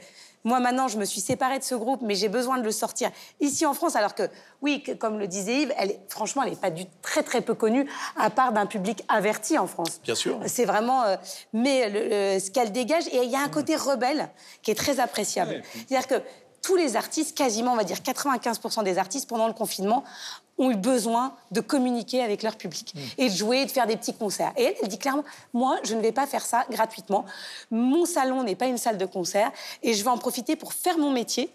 moi, maintenant, je me suis séparée de ce groupe, mais j'ai besoin de le sortir ici en France. Alors que, oui, que- comme le disait Yves, elle est, franchement, elle n'est pas du très, très peu connue, à part d'un public averti en France. Bien sûr. C'est vraiment. euh, mais le- le- ce qu'elle dégage, et il y a un côté rebelle qui est très appréciable. C'est-à-dire que tous les artistes, quasiment, on va dire 95% des artistes, pendant le confinement, ont eu besoin de communiquer avec leur public et de jouer, de faire des petits concerts. Et elle, elle dit clairement, moi, je ne vais pas faire ça gratuitement. Mon salon n'est pas une salle de concert et je vais en profiter pour faire mon métier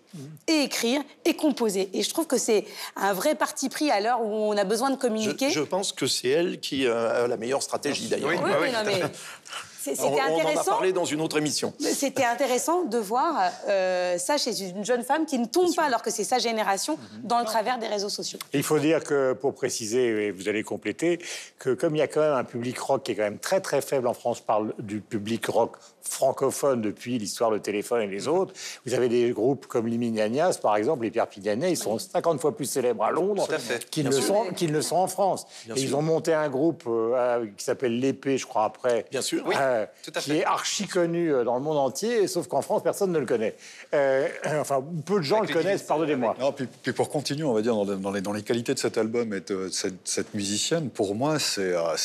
et écrire et composer. Et je trouve que c'est un vrai parti pris à l'heure où on a besoin de communiquer. je pense que c'est elle qui euh, a la meilleure stratégie d'ailleurs. Oui, Oui, oui, oui, non, tout à mais [LAUGHS] fait. c'est- On, c'était en a intéressant. parlé dans une autre émission. C'était intéressant de voir euh, ça chez une jeune femme qui ne tombe pas, alors que c'est sa génération, dans le travers des réseaux sociaux. Il faut dire que, pour préciser, et vous allez compléter, que comme il y a quand même un public rock qui est quand même très très faible en France, parle du public rock francophone depuis l'histoire le téléphone et les autres, vous avez des groupes comme les par exemple, les Perpignanais, ils sont 50 fois plus célèbres à Londres qu'ils ne, qu'ils ne sont en France. Bien et ils ont monté un groupe euh, qui s'appelle L'Épée, je crois, après. Bien sûr. Oui, euh, à qui fait. est archi connu euh, dans le monde entier, sauf qu'en France, personne ne le connaît. Euh, enfin, peu de gens Avec le connaissent, pardonnez-moi. Non, puis, puis pour continuer, on va dire, dans, les- dans les, dans les qualités de cet album et de cette, cette musicienne, pour moi, c'est, euh,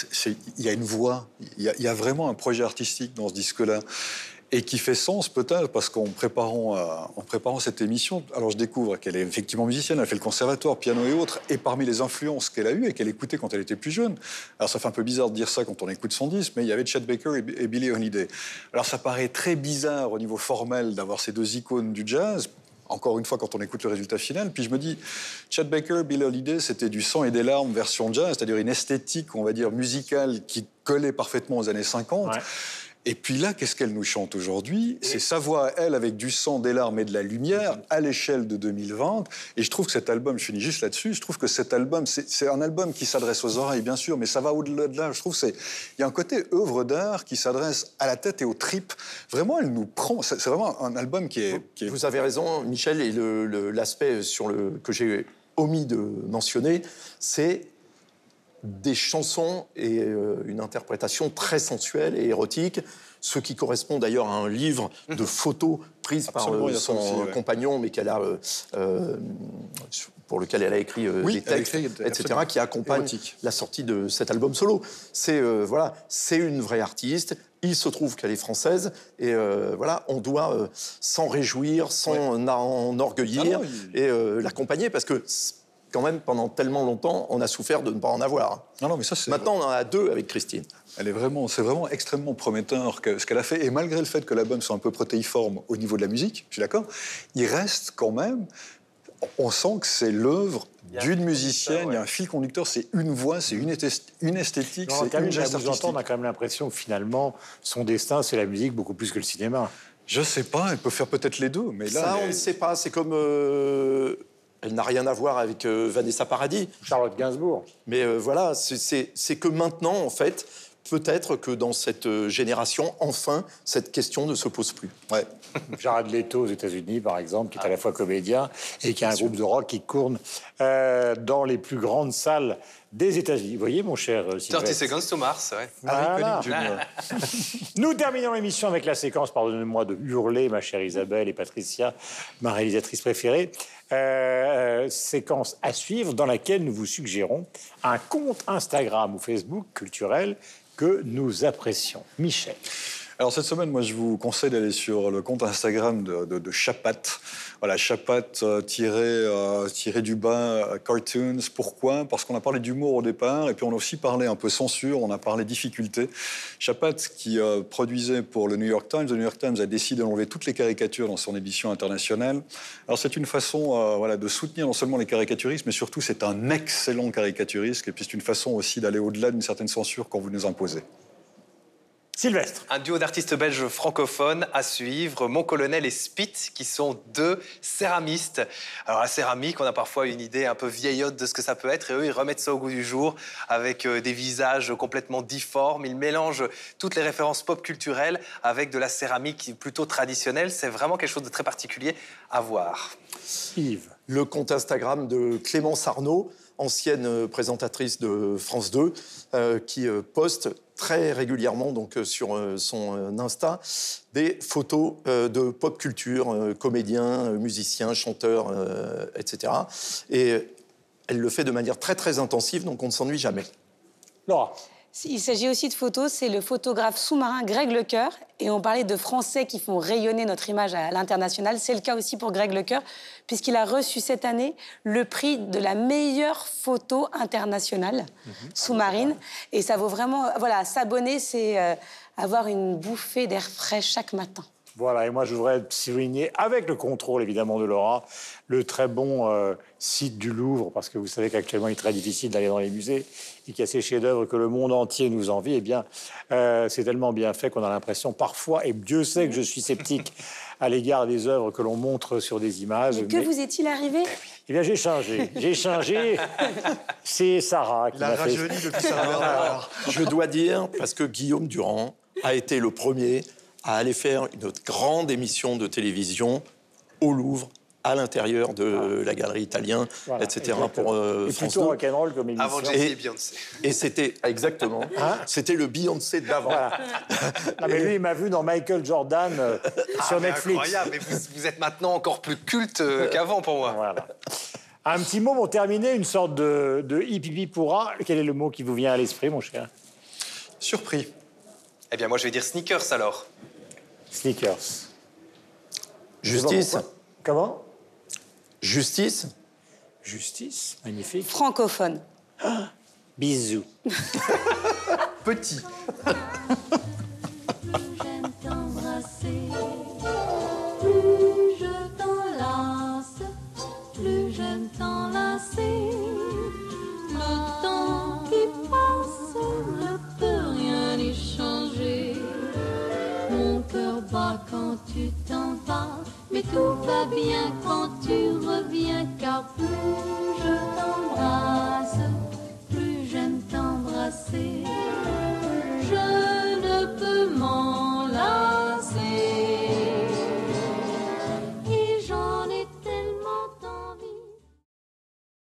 il y a une voix, il y a, il y a vraiment un projet artistique dans ce disque-là. Et qui fait sens peut-être parce qu'en préparant, euh, préparant cette émission, alors je découvre qu'elle est effectivement musicienne, elle fait le conservatoire, piano et autres, et parmi les influences qu'elle a eues et qu'elle écoutait quand elle était plus jeune, alors ça fait un peu bizarre de dire ça quand on écoute son disque, mais il y avait Chet Baker et, et Billie Holiday. Alors ça paraît très bizarre au niveau formel d'avoir ces deux icônes du jazz, encore une fois, quand on écoute le résultat final, puis je me dis, Chet Baker, Bill Holiday, c'était du sang et des larmes version jazz, c'est-à-dire une esthétique, on va dire, musicale qui collait parfaitement aux années 50. Ouais. Et puis là, qu'est-ce qu'elle nous chante aujourd'hui? C'est sa voix, elle, avec du sang, des larmes et de la lumière, à l'échelle de 2020. Et je trouve que cet album, je finis juste là-dessus, je trouve que cet album, c'est c'est un album qui s'adresse aux oreilles, bien sûr, mais ça va au-delà de là. Je trouve qu'il y a un côté œuvre d'art qui s'adresse à la tête et aux tripes. Vraiment, elle nous prend. C'est c'est vraiment un album qui est... qui est- Vous avez raison, Michel, et le- le- l'aspect sur le que j'ai omis de mentionner, c'est des chansons et euh, une interprétation très sensuelle et érotique, ce qui correspond d'ailleurs à un livre de [LAUGHS] photos prises par euh, son aussi, ouais. compagnon, mais qu'elle a euh, pour lequel elle a écrit Oui, des textes, écrit, etc., qui accompagnent Érotique. la sortie de cet album solo. C'est euh, voilà, c'est une vraie artiste. Il se trouve qu'elle est française et euh, voilà, on doit euh, s'en réjouir, s'en en enorgueillir Ah non, il- et l'accompagner parce que quand même pendant tellement longtemps, on a souffert de ne pas en avoir. Non, non, mais ça, c'est... Maintenant, on en a deux avec Christine. Elle est vraiment, c'est vraiment extrêmement prometteur que, ce qu'elle a fait. Et malgré le fait que l'album soit un peu protéiforme au niveau de la musique, je suis d'accord, il reste quand même. On sent que c'est l'œuvre d'une musicienne. Il y a un fil conducteur, c'est une voix, c'est une, esthé- une esthétique, Non, c'est une geste vous artistique. entendre, on a quand même l'impression que finalement, son destin, c'est la musique beaucoup plus que le cinéma. Je sais pas, elle peut faire peut-être les deux, mais là, Ça, elle on ne sait pas. C'est comme euh, elle n'a rien à voir avec euh, Vanessa Paradis. Charlotte Gainsbourg. Mais euh, voilà, c'est- que maintenant, en fait, peut-être que dans cette euh, génération, enfin, cette question ne se pose plus. Ouais. [LAUGHS] Jared Leto aux États-Unis, par exemple, qui est à la fois comédien et qui a un groupe de rock qui tourne euh, dans les plus grandes salles des États-Unis. Vous voyez, mon cher euh, 30 Sylvestre Seconds to Mars, ouais. Voilà. [LAUGHS] Nous terminons l'émission avec la séquence, pardonnez-moi de hurler, ma chère Isabelle et Patricia, ma réalisatrice préférée. Euh, euh, séquence à suivre dans laquelle nous vous suggérons un compte Instagram ou Facebook culturel que nous apprécions. Michel. Alors cette semaine, moi, je vous conseille d'aller sur le compte Instagram de, de, Chapat. Voilà, Chapat euh, tiré, euh, tiré du bas euh, cartoons. Pourquoi? Parce qu'on a parlé d'humour au départ, et puis on a aussi parlé un peu censure, on a parlé difficulté. Chapat, qui euh, produisait pour le New York Times, le New York Times a décidé d'enlever toutes les caricatures dans son édition internationale. Alors c'est une façon euh, voilà, de soutenir non seulement les caricaturistes, mais surtout c'est un excellent caricaturiste, et puis c'est une façon aussi d'aller au-delà d'une certaine censure quand vous nous imposez. Sylvestre. Un duo d'artistes belges francophones à suivre, Mon Colonel et Spit, qui sont deux céramistes. Alors la céramique, on a parfois une idée un peu vieillotte de ce que ça peut être, et eux, ils remettent ça au goût du jour avec euh, des visages complètement difformes. Ils mélangent toutes les références pop culturelles avec de la céramique plutôt traditionnelle. C'est vraiment quelque chose de très particulier à voir. Yves. le compte Instagram de Clémence Arnaud, ancienne euh, présentatrice de France 2, euh, qui euh, poste très régulièrement donc sur son Insta des photos de pop culture, comédiens, musiciens, chanteurs, etc. Et elle le fait de manière très très intensive, donc on ne s'ennuie jamais. Laura. Il s'agit aussi de photos, c'est le photographe sous-marin Greg Lecoeur. Et on parlait de Français qui font rayonner notre image à l'international. C'est le cas aussi pour Greg Lecoeur, puisqu'il a reçu cette année le prix de la meilleure photo internationale sous-marine. Et ça vaut vraiment. Voilà, s'abonner, c'est euh, avoir une bouffée d'air frais chaque matin. Voilà, et moi je voudrais souligner, avec le contrôle évidemment de Laura, le très bon euh, site du Louvre, parce que vous savez qu'actuellement il est très difficile d'aller dans les musées et y a ces chefs-d'œuvre que le monde entier nous envie. Eh bien, euh, c'est tellement bien fait qu'on a l'impression parfois, et Dieu sait que je suis sceptique [LAUGHS] à l'égard des œuvres que l'on montre sur des images. Que mais- vous est-il arrivé? Eh bien, j'ai changé. J'ai changé. [LAUGHS] C'est Sarah qui m'a fait. depuis [LAUGHS] sa Je dois dire, parce que Guillaume Durand a été le premier à aller faire une grande émission de télévision au Louvre, à l'intérieur de la galerie italienne, Voilà, etc. exactement. pour euh, et France plutôt 2. rock'n'roll comme émission. Avant Jay-Z Et- Beyoncé. Et c'était, exactement, [LAUGHS] c'était le Beyoncé d'avant. Voilà. [LAUGHS] Non, mais lui, il m'a vu dans Michael Jordan euh, sur Ah, mais Netflix. Incroyable, mais vous, vous êtes maintenant encore plus culte euh, qu'avant pour moi. Voilà. Un petit mot pour terminer, une sorte de, de hippie pourra. Quel est le mot qui vous vient à l'esprit, mon cher? Surpris. Eh bien, moi, je vais dire sneakers alors. Sneakers. Justice, Comment? Justice, Justice, magnifique. Francophone. Bisous. [LAUGHS] Petit. [LAUGHS] tout va bien quand tu reviens, car plus je t'embrasse, plus j'aime t'embrasser.